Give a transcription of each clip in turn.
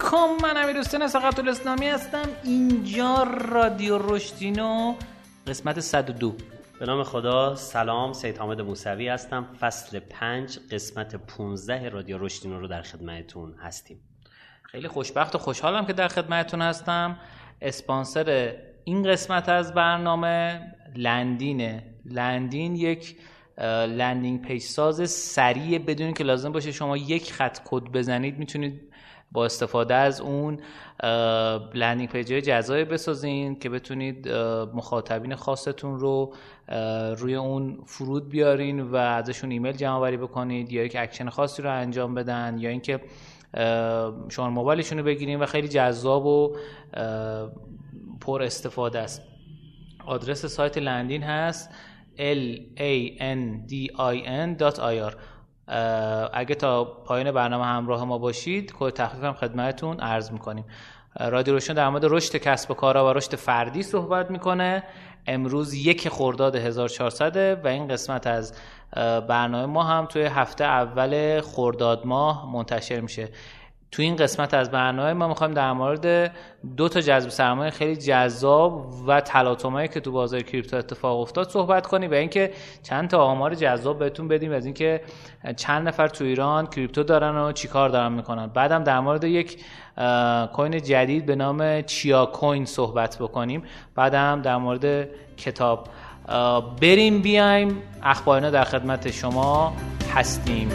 علیکم من امیر حسین ثقةالاسلامی هستم. اینجا رادیو رشدینو قسمت 102 به نام خدا سلام سید حامد موسوی هستم. فصل 5 قسمت 15 رادیو رشدینو رو در خدمتتون هستیم. خیلی خوشبخت و خوشحالم که در خدمتتون هستم. اسپانسر این قسمت از برنامه لندینه. لندین یک landing page ساز سریع بدون که لازم باشه شما یک خط کد بزنید می‌تونید با استفاده از اون landing page هایی بسازین که بتونید مخاطبین خاصتون رو روی اون فرود بیارین و ازشون ایمیل جمع آوری بکنید یا یک اکشن خاصی رو انجام بدن یا اینکه شما موبایلشون رو بگیرین و خیلی جذاب و پر استفاده است. آدرس سایت لندین هست l a n d i n اگه تا پایان برنامه همراه ما باشید کد تخفیف هم خدمتتون عرض می‌کنیم. رادیو روشن در مورد رشد کسب و کارها و رشد فردی صحبت می‌کنه. امروز یک خرداد 1400 و این قسمت از برنامه ما هم توی هفته اول خرداد ماه منتشر میشه. تو این قسمت از برنامه ما می‌خوایم در مورد دو تا جذب سرمایه خیلی جذاب و تلاطمایی که تو بازار کریپتو اتفاق افتاد صحبت کنیم و اینکه چند تا آمار جذاب بهتون بدیم از اینکه چند نفر تو ایران کریپتو دارن و چیکار دارن می‌کنن. بعدم در مورد یک کوین جدید به نام چیا کوین صحبت بکنیم. بعدم در مورد کتاب. بریم بیایم اخبارنا در خدمت شما هستیم.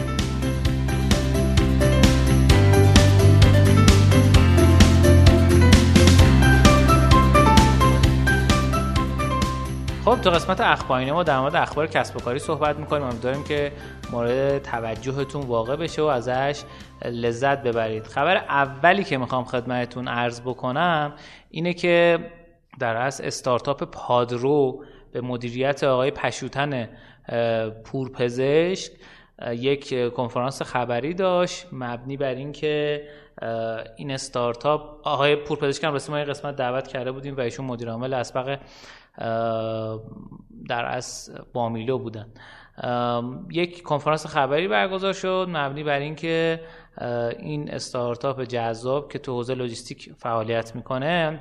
خب تو قسمت اخبارینه ما در مورد اخبار کسب و کاری صحبت می‌کنیم. امیدواریم که مورد توجهتون واقع بشه و ازش لذت ببرید. خبر اولی که می‌خوام خدمتتون عرض بکنم اینه که در از استارتاپ پادرو به مدیریت آقای پشوتن پورپزشک یک کنفرانس خبری داشت مبنی بر اینکه این استارتاپ آقای پورپزشک هم رسما قسمت دعوت کرده بودیم و ایشون مدیر عامل اسبق در از بامیلو بودن. یک کنفرانس خبری برگزار شد مبنی بر اینکه این استارتاپ جذاب که تو حوزه لوجستیک فعالیت می‌کنه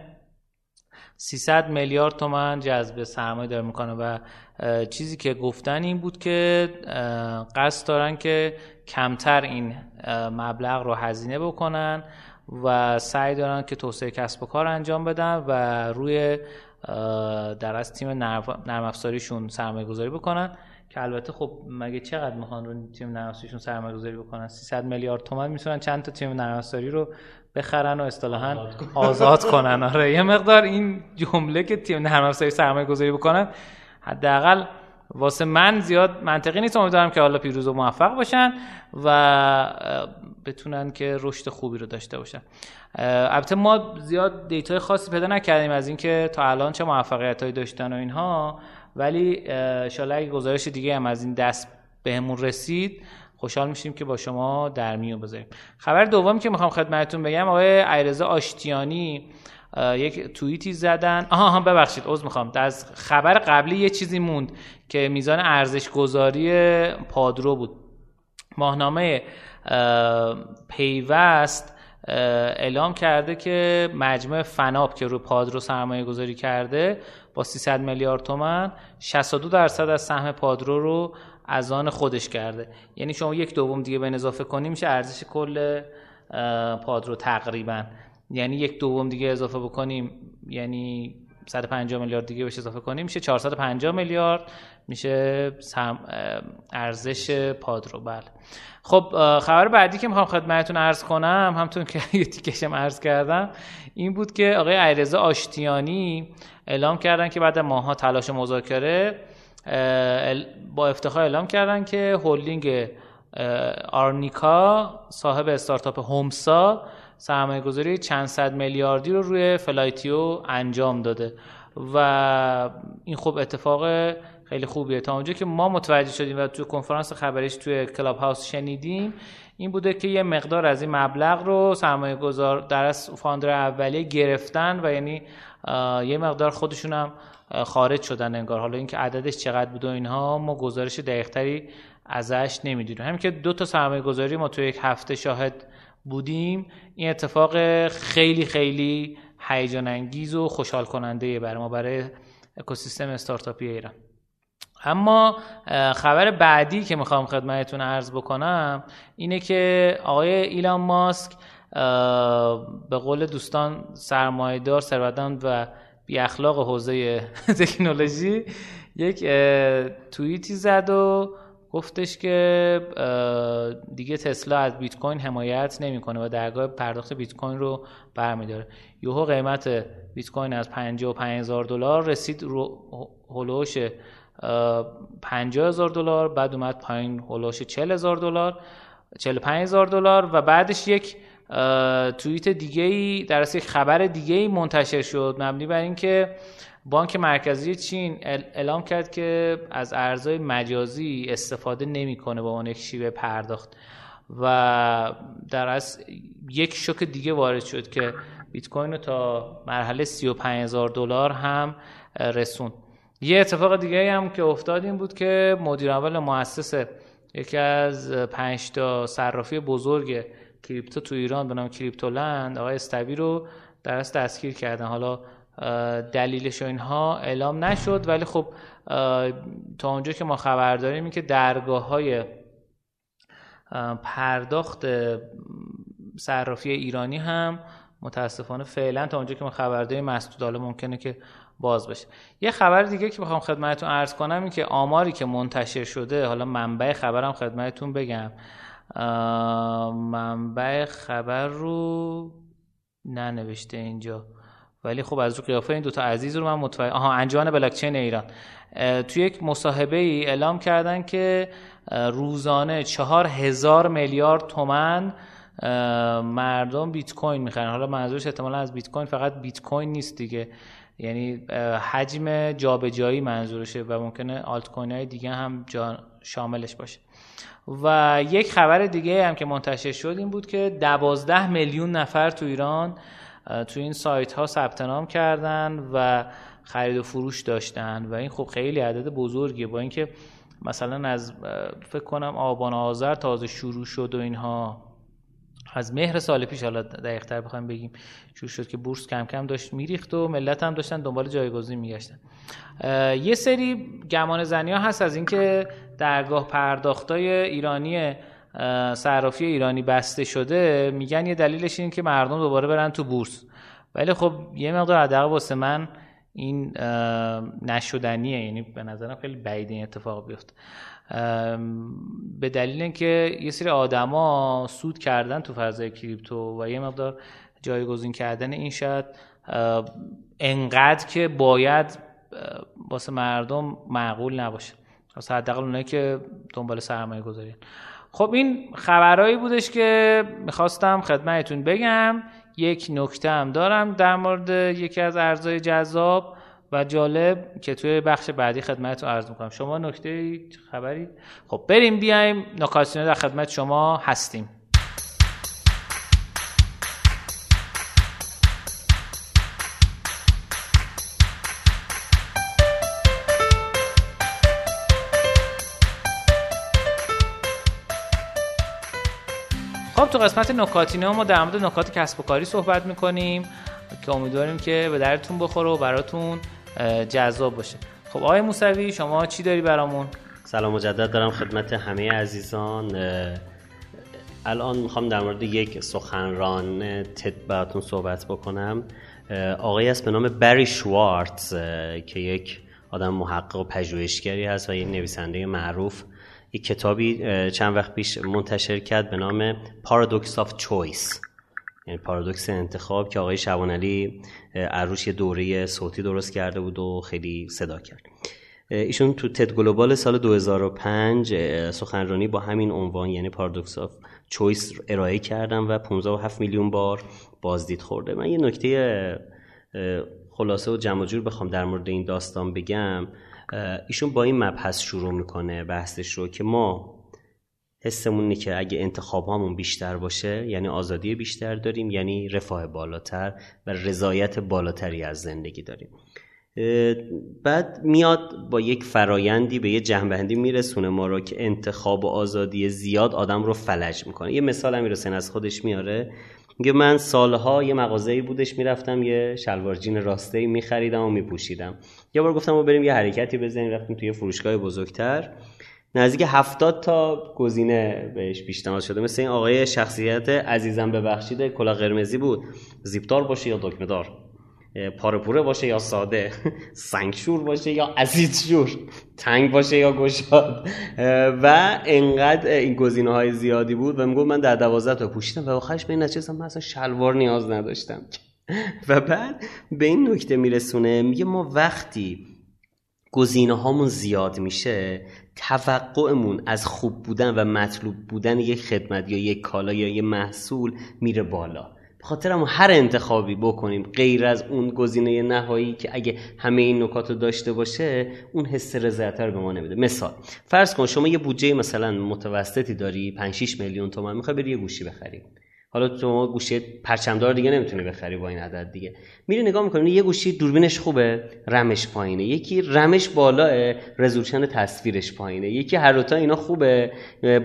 300 میلیارد تومن جذب سرمایه داره می‌کنه و چیزی که گفتن این بود که قصد دارن که کمتر این مبلغ رو هزینه بکنن و سعی دارن که توسعه کسب و کار انجام بدن و روی در از تیم نرم افزاریشون سرمایه گذاری بکنن که البته خب مگه چقدر می‌خوان رو تیم نرم افزاریشون سرمایه گذاری بکنن؟ 300 میلیارد تومن می‌تونن چند تا تیم نرم افزاری رو بخرن و اصطلاحا آزاد کنن. آره یه مقدار این جمله که تیم نرم افزاری سرمایه گذاری بکنن حداقل واسه من زیاد منطقی نیست. امیدوارم که حالا پیروز و موفق باشن و بتونن که رشد خوبی رو داشته باشن. البته ما زیاد دیتای خاصی پیدا نکردیم از اینکه تا الان چه موفقیت هایی داشتن و اینها ولی شاید اگه گزارش دیگه هم از این دست بهمون رسید خوشحال میشیم که با شما در میون بذاریم. خبر دومی که می‌خوام خدمتتون بگم آقای عیرضا آشتیانی یک توییتی زدن. آها ببخشید عذر می‌خوام. از خبر قبلی یه چیزی موند که میزان ارزش گذاری پادرو بود. ماهنامه پیوست اعلام کرده که مجموع فناب که رو پادرو سرمایه گذاری کرده با 300 میلیارد تومن 62 درصد از سهم پادرو رو از آن خودش کرده. یعنی شما یک دوم دیگه به اضافه کنی میشه ارزش کل پادرو تقریبا. یعنی یک دوم دیگه اضافه بکنیم یعنی 150 میلیارد دیگه بهش اضافه کنیم میشه 450 میلیارد. میشه ارزش پادرو بله. خب خبر بعدی که می‌خوام خدمتتون عرض کنم همتون که یه تیکشم عرض کردم این بود که آقای علیرضا آشتیانی اعلام کردن که بعد ماه ها تلاش مذاکره با افتخار اعلام کردن که هولدینگ آرنیکا صاحب استارتاپ هومسا سرمایه گذاری چند صد میلیاردی رو روی فلایتیو انجام داده. و این خب اتفاق خیلی خوبیه. تا اونجا که ما متوجه شدیم و تو کنفرانس خبریش توی کلاب هاوس شنیدیم این بوده که یه مقدار از این مبلغ رو سرمایه گذار در از فاندر اولیه گرفتن و یعنی یه مقدار خودشون هم خارج شدن انگار. حالا اینکه عددش چقدر بود و اینها ما گزارش دقیقتری ازش نمی‌دونیم. همین که دو تا سرمایه گذاری ما تو یک هفته شاهد بودیم این اتفاق خیلی خیلی هیجان انگیز و خوشحال کننده برای ما برای اکوسیستم استارتاپی ایران. اما خبر بعدی که می‌خوام خدمتتون عرض بکنم اینه که آقای ایلان ماسک به قول دوستان سرمایهدار ثروتمند و بی اخلاق حوزه تکنولوژی یک توییتی زد و گفتش که دیگه تسلا از بیت کوین حمایت نمی‌کنه و درگاه پرداخت بیت کوین رو برمیداره. یوهو قیمت بیت کوین از 55 هزار دلار رسید رو هلوش 50 هزار دلار بعد اومد پایین هلوش 40 هزار دلار 45 هزار دلار و بعدش یک توییت دیگه ای در یک خبر دیگه ای منتشر شد مبنی بر اینکه بانک مرکزی چین اعلام کرد که از ارزهای مجازی استفاده نمی‌کنه با اون یک شیوه پرداخت و در از یک شوک دیگه وارد شد که بیت کوین رو تا مرحله 35 هزار دلار هم رسون یه اتفاق دیگه هم که افتاد این بود که مدیر اول مؤسس یکی از پنج تا صرافی بزرگ کریپتو تو ایران به نام کریپتولند آقای استوی رو در دستگیر کردن. حالا دلیلش و اینها اعلام نشد ولی خب تا اونجا که ما خبر داریم این که درگاه های پرداخت صرافی ایرانی هم متاسفانه فعلا تا اونجا که ما خبر داریم مسدود حالا ممکنه که باز بشه. یه خبر دیگه که بخوام خدمتتون عرض کنم این که آماری که منتشر شده حالا منبع خبرم خدمتتون بگم. منبع خبر رو ننوشته اینجا. ولی خب از رو قیافه این دوتا عزیز رو من متوجه آها انجمن بلاکچین ایران. توی یک مصاحبه ای اعلام کردن که روزانه چهار هزار میلیارد تومن مردم بیت کوین می‌خرن. حالا منظورش احتمالا از بیت کوین فقط بیت کوین نیست دیگه. یعنی حجم جابجایی منظورشه و ممکنه آلت کوین های دیگه هم شاملش باشه. و یک خبر دیگه هم که منتشر شد این بود که دوازده میلیون نفر تو ایران تو این سایت ها ثبت نام کردن و خرید و فروش داشتن و این خب خیلی عدد بزرگیه. با اینکه مثلا از فکر کنم آبان آذر تازه شروع شد و اینها از مهر سال پیش حالا دقیقتر بخوایم بگیم شروع شد که بورس کم کم داشت میریخت و ملت هم داشتن دنبال جایگزین میگشتن. یه سری گمان زنی ها هست از اینکه درگاه پرداختای ایرانی صرافی ایرانی بسته شده میگن یه دلیلش این که مردم دوباره برن تو بورس. ولی خب یه مقدار حداقل واسه من این نشدنیه یعنی به نظرم خیلی بعید این اتفاق بیفته. به دلیل اینکه یه سری آدما سود کردن تو فضای کریپتو و یه مقدار جایگزین کردن این شاید انقدر که باید واسه مردم معقول نباشه. واسه حداقل اونایی که دنبال سرمایه گذارین. خب این خبرهایی بودش که می‌خواستم خدمتتون بگم. یک نکته هم دارم در مورد یکی از ارزهای جذاب. و جالب که توی بخش بعدی خدمتتون عرض می‌کنم. شما نکته خبری؟ خب بریم بیایم نکاسیونه در خدمت شما هستیم. خب تو قسمت نکاتینه ما در مورد نکات کسب و کاری صحبت می‌کنیم که امیدواریم که به درتون بخوره و براتون جذاب باشه. خب آقای موسوی شما چی داری برامون؟ سلام مجدد دارم خدمت همه عزیزان. الان می‌خوام در مورد یک سخنران تد براتون صحبت بکنم. آقای است به نام بری شوارتز که یک آدم محقق و پژوهشگری هست و یک نویسنده معروف. یک کتابی چند وقت پیش منتشر کرد به نام Paradox of Choice یعنی پارادوکس انتخاب که آقای شبانعلی روش یه دوره صوتی درست کرده بود و خیلی صدا کرد. ایشون تو TED Global سال 2005 سخنرانی با همین عنوان یعنی Paradox of Choice ارائه کردن و 15 میلیون بار بازدید خورده. من یه نکته خلاصه و جمع جور بخوام در مورد این داستان بگم. ایشون با این مبحث شروع می‌کنه بحثش رو که ما حسمون اینه که اگه انتخاب هامون بیشتر باشه یعنی آزادی بیشتر داریم یعنی رفاه بالاتر و رضایت بالاتری از زندگی داریم. بعد میاد با یک فرایندی به یه جنبندی میرسونه ما رو که انتخاب و آزادی زیاد آدم رو فلج می‌کنه. یه مثال امیر حسین از خودش میاره. میگه من سالها یه مغازه بودش می‌رفتم یه شلوار جین راسته میخریدم و میپوشیدم. یه بار گفتم ما بریم یه حرکتی بزنیم رفتیم توی فروشگاه بزرگتر. نزدیک هفتاد تا گزینه بهش پیشنهاد شده. مثل این آقای شخصیت عزیزم ببخشید کلا قرمزی بود. زیبدار باشه یا دکمه دار پاره باشه یا ساده. سنگشور باشه یا اسیدشور تنگ باشه یا گشاد. و انقدر این گزینه های زیادی بود و می‌گفت من در دوازده تا پوشیدم و آخرش به این نتیجه من اصلا شلوار نیاز نداشتم. و بعد به این نکته میرسونه میگه ما وقتی گزینه هامون زیاد میشه توقعمون از خوب بودن و مطلوب بودن یک خدمت یا یک کالا یا یک محصول میره بالا. خاطر هر انتخابی بکنیم غیر از اون گزینه نهایی که اگه همه این نکات رو داشته باشه اون حس رضایت رو به ما نمیده. مثال فرض کن شما یه بودجه مثلا متوسطی داری 5 6 میلیون تومان می‌خوای بری یه گوشی بخری. حالا تو گوشی پرچمدار دیگه نمی‌تونی بخری با این عدد دیگه. میری نگاه می‌کنی یه گوشی دوربینش خوبه رمش پایینه. یکی رمش بالاه رزولوشن تصویرش پایینه. یکی هر تا اینا خوبه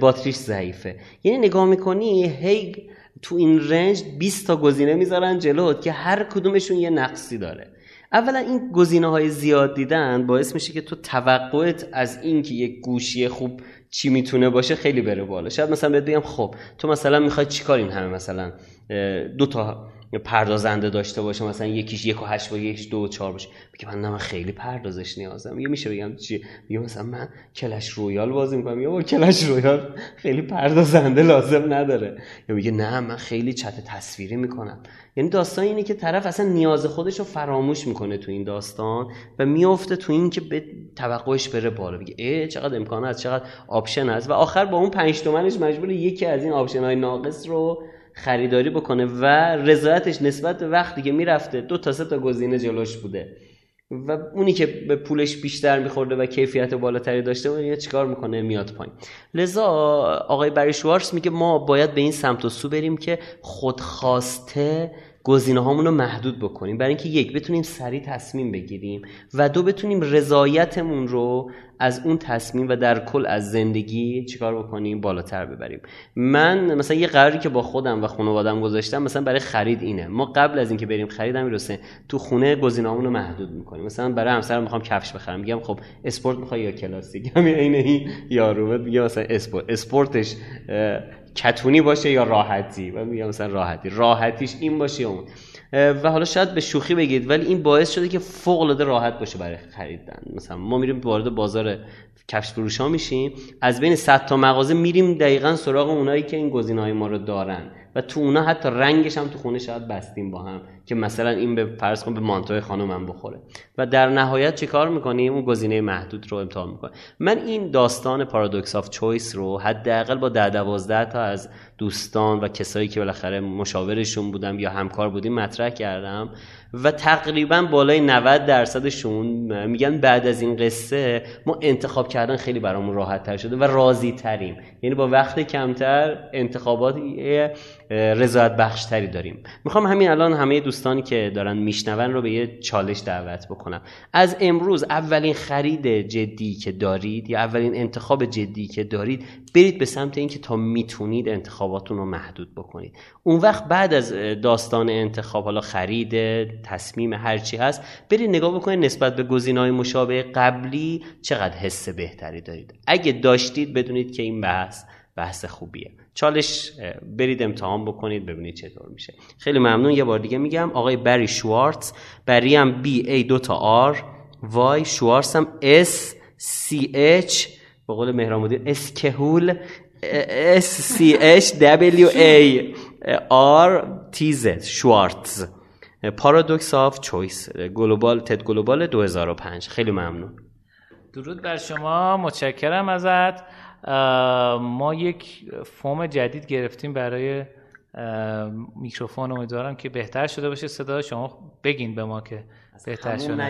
باتریش ضعیفه. یعنی نگاه می‌کنی هی تو این رنج 20 تا گزینه می‌ذارن جلوت که هر کدومشون یه نقصی داره. اولا این گزینه های زیاد دیدن باعث میشه که تو توقعت از اینکه یک گوشی خوب چی می‌تونه باشه خیلی بره بالا. شاید مثلا بهت بگم خب تو مثلا می‌خوای چیکار این همه مثلا دو تا پردازنده داشته باشه مثلا یکیش یک و هشت با یکیش دو و چهار باشه. بگه من من خیلی پردازش نیازم. یه میشه بگم چی؟ میگه مثلا من Clash Royale بازی می‌کنم. یا Clash Royale خیلی پردازنده لازم نداره. یا میگه نه من خیلی چت تصویری می‌کنم. یعنی داستان اینه که طرف اصلا نیاز خودش رو فراموش می‌کنه تو این داستان و میفته تو این که به توقعش بره بالا. بگه ای چقدر امکان هست چقدر option هست. و آخر با اون پنج تومنش مجبور یکی از این option های ناقص رو خریداری بکنه و رضایتش نسبت به وقتی که می‌رفته دو تا سه تا گزینه جلوش بوده. و اونی که به پولش بیشتر میخورده و کیفیت بالاتری داشته و چیکار می‌کنه؟ میاد پایین. لذا آقای بری شوارتز میگه ما باید به این سمت و سو بریم که خودخواسته گزینه هامون رو محدود بکنیم. برای اینکه یک بتونیم سریع تصمیم بگیریم و دو بتونیم رضایتمون رو از اون تصمیم و در کل از زندگی چیکار بکنیم؟ بالاتر ببریم. من مثلا یه قراری که با خودم و خانوادم گذاشتم مثلا برای خرید اینه. ما قبل از اینکه بریم خرید همین تو خونه گزینه‌هامون رو محدود می‌کنیم. مثلا برای همسرم می‌خوام کفش بخرم. میگم خب اسپورت می‌خوای یا کلاسیک؟ همین عین این یارو. میگه مثلا اسپورت اسپورتش کتونی باشه یا راحتی؟ و میگم مثلا راحتی. راحتیش این باشه اون. و حالا شاید به شوخی بگید ولی این باعث شده که فوق العاده راحت باشه برای خریدن. مثلا ما میریم وارد بازار کفش فروش میشیم از بین 100 تا مغازه میریم دقیقا سراغ اونایی که این گزینه های ما رو دارن. و تو اونا حتی رنگش هم تو خونه شاید بستیم با هم. که مثلا این به فرض کن به مانتوی خانومم بخوره. و در نهایت چه کار می‌کنیم اون گزینه محدود رو امتحان می‌کنیم من این داستان پارادوکس آف چویس رو حداقل با ده دوازده تا از دوستان و کسایی که بالاخره مشاورشون بودم یا همکار بودیم مطرح کردم و تقریبا بالای 90 درصدشون میگن بعد از این قصه ما انتخاب کردن خیلی برامون راحت تر شده و راضی تریم یعنی با وقت کمتر انتخابات رضایت بخشتری داریم. می‌خوام همین الان همه دوستانی که دارن میشنون رو به یه چالش دعوت بکنم. از امروز اولین خرید جدی که دارید یا اولین انتخاب جدی که دارید برید به سمت اینکه تا می‌تونید انتخاباتون رو محدود بکنید. اون وقت بعد از داستان انتخاب حالا خرید تصمیم هرچی هست برید نگاه بکنید نسبت به گزینه‌های مشابه قبلی چقدر حس بهتری دارید. اگه داشتید بدونید که این بحث بحث خوبیه. چالش برید امتحان بکنید ببینید چطور میشه. خیلی ممنون. یه بار دیگه میگم آقای بری شوارتز. بری هم B A دو تا R Y شوارتز هم S C H به قول school S C H W A R T Z شوارتز. Paradox of Choice Global TED Global 2005 خیلی ممنون. درود بر شما. متشکرم ازت. ما یک فوم جدید گرفتیم برای میکروفون. امیدوارم که بهتر شده باشه. صدا شما بگین به ما که بهتر شد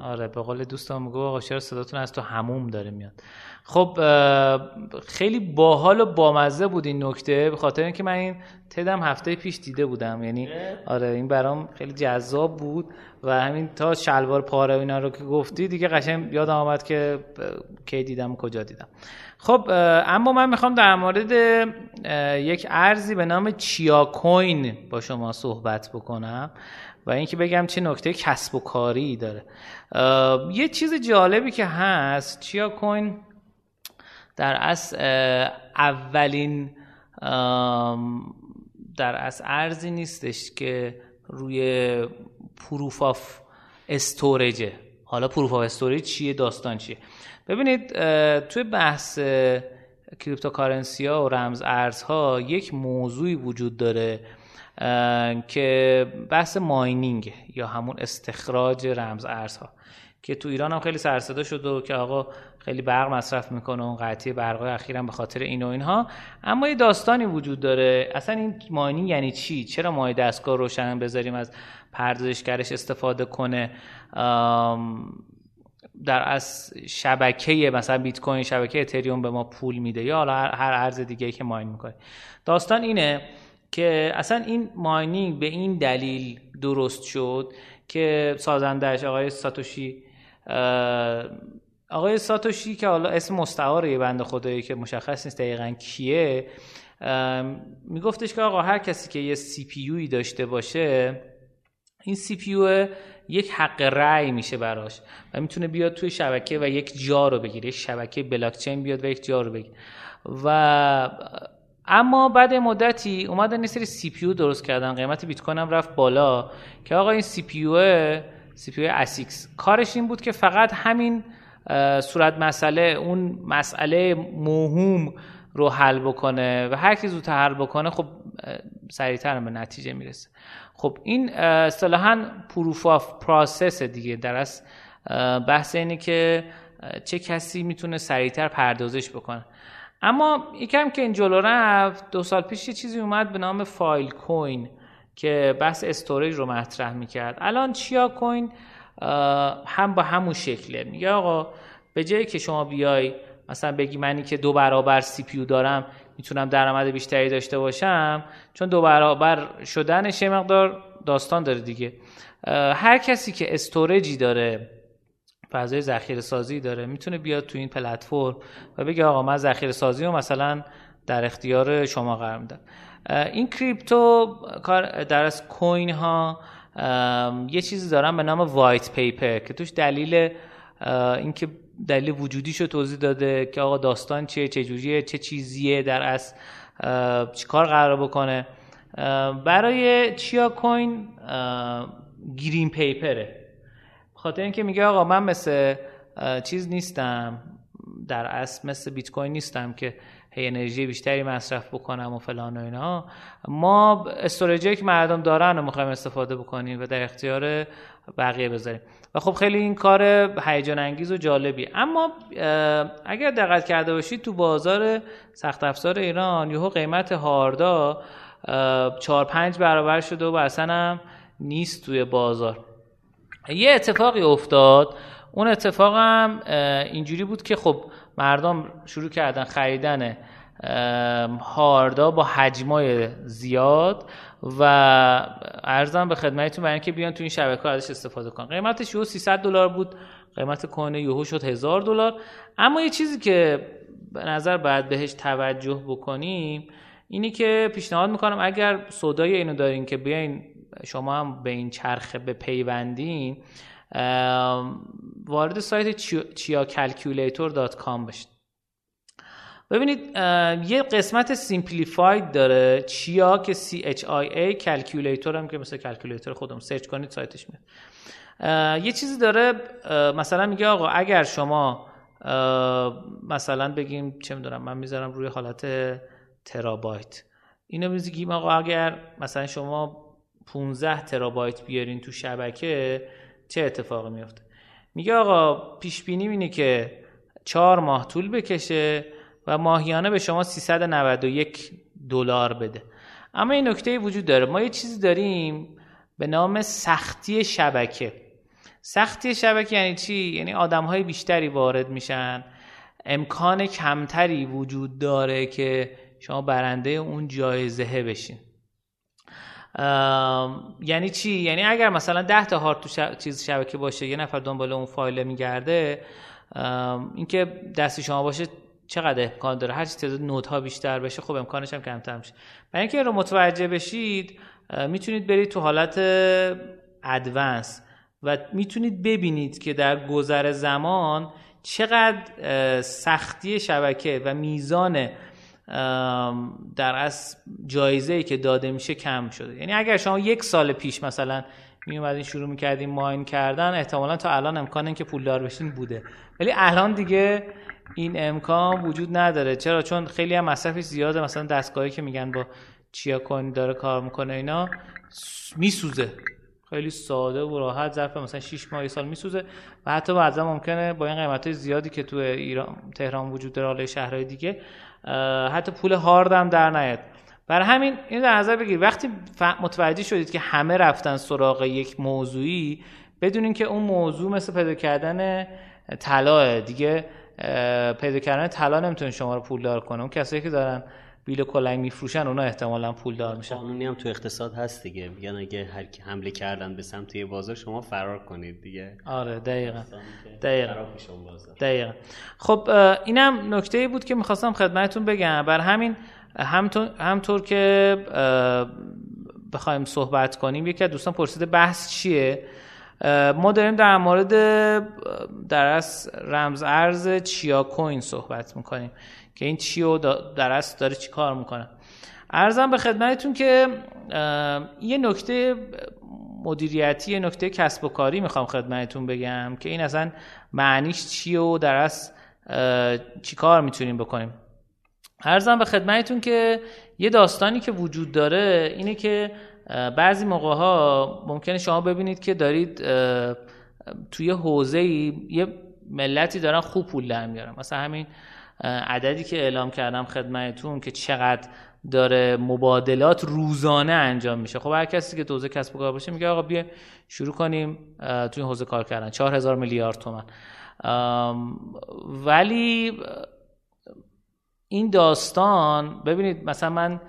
آره به قول دوستان میگو آقا چرا صداتون از تو هموم داره میاد؟ خب خیلی باحال و بامزه بود این نکته به خاطر اینکه من این تدم هفته پیش دیده بودم. یعنی آره این برام خیلی جذاب بود و همین تا شلوار پاره اینا رو که گفتی دیگه قشنگ یادم آمد که کی دیدم کجا دیدم. خب اما من می‌خوام در مورد یک ارزی به نام چیا کوین با شما صحبت بکنم و اینکه بگم چه نکته کسب و کاری داره. یه چیز جالبی که هست چیا کوین در از اولین در از ارزی نیستش که روی پروف آف استوریجه حالا proof of storage چیه؟ داستان چیه؟ ببینید توی بحث cryptocurrency ها و رمز ارزها یک موضوعی وجود داره که بحث mining یا همون استخراج رمز ارزها که تو ایران هم خیلی سرصدا شد و که آقا خیلی برق مصرف می‌کنه و قطعی برق اخیرا به خاطر این و اینها. اما یه داستانی وجود داره. اصلا این mining یعنی چی؟ چرا ما دستگاه روشن بذاریم از پردازشگرش استفاده کنه؟ در از شبکه مثلا بیت کوین شبکه اتریوم به ما پول میده یا حالا هر ارز دیگه که ماین می‌کنه. داستان اینه که اصلا این ماینینگ به این دلیل درست شد که سازندش آقای ساتوشی آقای ساتوشی که حالا اسم مستعار یه بند خدایی که مشخص نیست دقیقا کیه میگفتش که آقا هر کسی که یه CPU داشته باشه این CPU یک حق رأی میشه براش و می‌تونه بیاد توی شبکه و یک جا رو بگیره شبکه بلاکچین بیاد و یک جا رو بگیره. و اما بعد مدتی اومدن یه سری CPU درست کردن قیمت بیت کوین هم رفت بالا که آقا این CPU CPU ASIC کارش این بود که فقط همین صورت مسئله اون مسئله موهوم رو حل بکنه و هر کی زودتر حل بکنه خب سریعتر به نتیجه می‌رسه. خب این اصطلاحا proof of process دیگه. در اصل بحث اینه که چه کسی می‌تونه سریعتر پردازش بکنه. اما یکم که این جلو رفت دو سال پیش یه چیزی اومد به نام Filecoin که بحث storage رو مطرح می‌کرد. الان Chia Coin هم با همون شکله. میگه آقا به جایی که شما بیای مثلا بگی منی که دو برابر CPU دارم می‌تونم درآمد بیشتری داشته باشم چون دو برابر شدنش یه مقدار داستان داره دیگه. هر کسی که storage ی داره فضای ذخیره سازی داره می‌تونه بیاد تو این پلتفرم و بگه آقا من ذخیره سازی رو مثلا در اختیار شما قرار میدم. این crypto در اصل coin ها یه چیزی دارن به نام وایت پیپر که توش دلیل اینکه دلیل وجودیشو توضیح داده که آقا داستان چیه چه جوریه چه چیزیه در از چیکار قرار بکنه. برای چیا کوین گرین پیپره. خاطر اینکه میگه آقا من مثل چیز نیستم در اصل مثل بیت کوین نیستم که هی انرژی بیشتری مصرف بکنم و فلان و اینا. ما استوریجی که مردم دارن رو می‌خوایم استفاده بکنیم و در اختیار بقیه بذاریم. و خب خیلی این کار هیجان انگیز و جالبی اما اگر دقت کرده باشید تو بازار سخت افزار ایران یهو قیمت هاردا چهار پنج برابر شده و اصلا هم نیست توی بازار. یه اتفاقی افتاد. اون اتفاق هم اینجوری بود که خب مردم شروع کردن خریدن هاردا با حجمای زیاد و ارزم به خدمتتون برای اینکه بیان تو این شبکه ازش استفاده کنن. قیمتش یهو 300 دلار بود. قیمت کوین یهو شد 1000 دلار. اما یه چیزی که به نظر باید بهش توجه بکنیم اینی که پیشنهاد می‌کنم اگر سودای اینو دارین که بیاین شما هم به این چرخه به پیوندین وارد سایت chiacalculator.com بشید. ببینید یه قسمت simplified داره. چیا که C H I A calculator هم که مثل calculator خودم سرچ کنید سایتش میاد. یه چیزی داره مثلا میگه آقا اگر شما مثلا بگیم چه می‌دونم من می‌ذارم روی حالت ترابایت. اینو میگیم آقا اگر مثلا شما 15 ترابایت بیارین تو شبکه چه اتفاقی میفته میگه آقا پیش بینی اینه که چهار ماه طول بکشه و ماهیانه به شما 391 دلار بده. اما این نکته وجود داره. ما یه چیزی داریم به نام سختی شبکه. سختی شبکه یعنی چی؟ یعنی آدم های بیشتری وارد میشن. امکان کمتری وجود داره که شما برنده اون جایزه بشین. یعنی چی؟ یعنی اگر مثلا ده تا هارد تو چیز شبکه باشه یه نفر دنبال اون فایل میگرده اینکه دستی شما باشه چقدر امکان داره؟ هر چی تعداد نود ها بیشتر بشه خب امکانش هم کمتر میشه. برای اینکه رو متوجه بشید می‌تونید برید تو حالت ادوانس و می‌تونید ببینید که در گذر زمان چقدر سختی شبکه و میزان در از جایزه ای که داده میشه کم شده. یعنی اگر شما یک سال پیش مثلا می اومدین شروع می‌کردین ماین کردن احتمالا تا الان امکان که پولدار بشین بوده. ولی الان دیگه این امکان وجود نداره. چرا؟ چون خیلی هم مصرفش زیاده. مثلا دستگاهی که میگن با چیا کوین داره کار می‌کنه اینا میسوزه. خیلی ساده و راحت ظرف مثلا 6 ماه سال میسوزه. و حتی بعضا ممکنه با این قیمت های زیادی که تو ایران تهران وجود داره حالا شهرهای دیگه حتی پول هارد هم در نیاد. برای همین این در نظر بگیر. وقتی متوجه شدید که همه رفتن سراغ یک موضوعی بدونین که اون موضوع مثل پیدا کردن طلا دیگه پیدا کردن طلا نمی‌تونه شما رو پولدار کنه. اون کسایی که دارن بیل کلنگ میفروشن اونا احتمالا پول دار میشن. قانونی هم تو اقتصاد هست دیگه. میگن اگه هر کی حمله کردن به سمت یه بازار شما فرار کنید دیگه. آره دقیقا. دقیقا. دقیقا. خب اینم نکته بود که می‌خواستم خدمتتون بگم. بر همین همطور, همطور که بخوایم صحبت کنیم یکی از دوستان پرسیده بحث چیه؟ ما داریم در مورد در از رمز ارز چیا کوین صحبت می‌کنیم. که این چیو در اصل داره چی کار می‌کنه. ارزم به خدمتتون که یه نکته مدیریتی یه نکته کسب و کاری می‌خوام خدمتتون بگم که این اصلا معنیش چیه و در اصل چی کار می‌تونیم بکنیم. ارزم به خدمتتون که یه داستانی که وجود داره اینه که بعضی موقع ها ممکنه شما ببینید که دارید توی حوزه یه ملتی دارن خوب پول در میارن. مثلا همین عددی که اعلام کردم خدمتتون که چقدر داره مبادلات روزانه انجام میشه. خب هر کسی که توزه کسب و کار باشه میگه آقا بیا شروع کنیم توی حوزه کار کردن. 4000 میلیارد تومن. ولی این داستان ببینید مثلا من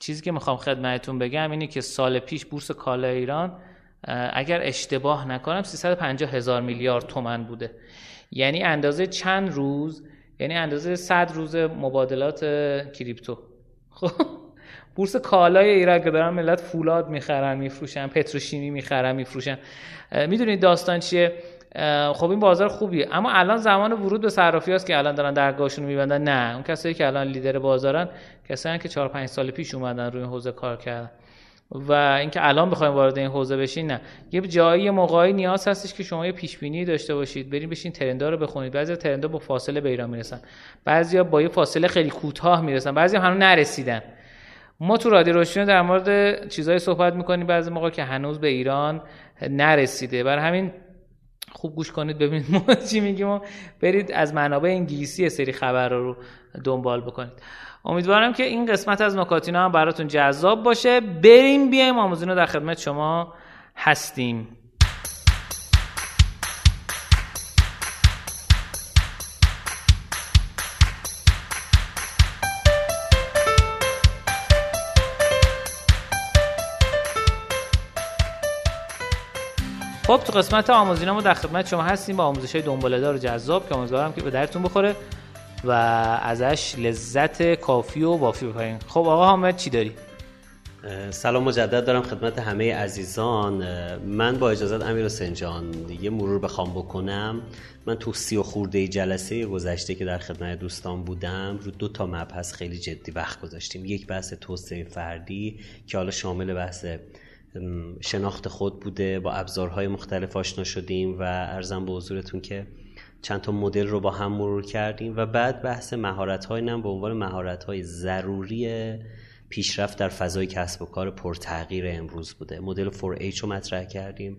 چیزی که می‌خوام خدمتتون بگم اینه که سال پیش بورس کالا ایران اگر اشتباه نکنم 350 هزار میلیارد تومن بوده. یعنی اندازه چند روز؟ یعنی اندازه 100 روز مبادلات کریپتو. خب بورس کالای ایران که دارن ملت فولاد می‌خرن میفروشن پتروشیمی می‌خرن میفروشن. می‌دونید داستان چیه؟ خب این بازار خوبیه. اما الان زمان ورود به صرافی هست که الان دارن درگاهشون رو میبندن. نه اون کسایی که الان لیدر بازارن کسایی که 4 5 سال پیش اومدن روی حوزه کار کردن. و اینکه الان بخوایم وارد این حوزه بشین نه. یه جایی موقعی نیاز هستش که شما یه پیش بینی داشته باشید. بریم بشین ترندا رو بخونید. بعضی ترندا با فاصله به ایران می‌رسن. بعضیا با یه فاصله خیلی کوتاه می‌رسن. بعضی هنوز نرسیدن. ما تو رادیو روشن در مورد چیزایی صحبت می‌کنیم بعضی موقع که هنوز به ایران نرسیده. بر همین خوب گوش کنید ببینید ما چی میگیم برید از منابع انگلیسی سری خبر رو دنبال بکنید. امیدوارم که این قسمت از نکاتینا هم براتون جذاب باشه. بریم بیایم آموزینو در خدمت شما هستیم. خب تو قسمت آموزینامو در خدمت شما هستیم. با آموزش های دنباله دار و جذاب که امیدوارم که به درتون بخوره. و ازش لذت کافی و وافی بپرین. خب آقا حامد چی داری؟ سلام مجدد دارم خدمت همه عزیزان. من با اجازت امیر حسین جان یه مرور بخوام بکنم. من تو سی و خورده جلسه گذشته که در خدمت دوستان بودم رو دو تا مبحث خیلی جدی وقت گذاشتیم. یک بحث توسعه فردی که حالا شامل بحث شناخت خود بوده. با ابزارهای مختلف آشنا شدیم و ارزم به حضورتون که چند تا مدل رو با هم مرور کردیم و بعد بحث مهارت نم به عنوان مهارت های ضروری پیشرفت در فضای کسب و کار پرتغییر امروز بوده. مدل 4H رو مطرح کردیم.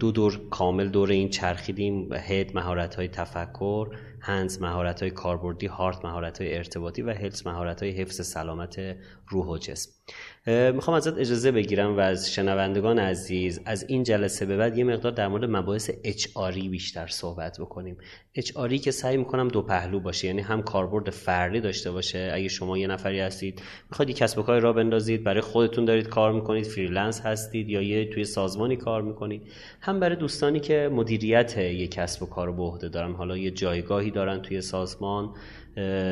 دو دور کامل دور این چرخیدیم هد مهارت های تفکر هنز مهارت های کاربردی هارت مهارت های ارتباطی و هلس مهارت های حفظ سلامت روح و جسم. می‌خوام ازت اجازه بگیرم و از شنوندگان عزیز از این جلسه به بعد یه مقدار در مورد مباحث HR بیشتر صحبت بکنیم. HR که سعی می‌کنم دو پهلو باشه یعنی هم کاربرد فردی داشته باشه. اگه شما یه نفری هستید می‌خواید کسب و کاری راه بندازید برای خودتون دارید کار می‌کنید freelance هستید یا یه توی سازمانی کار می‌کنید. هم برای دوستانی که مدیریت یک کسب و کار به عهده دارن. حالا یه جایگاهی دارن توی سازمان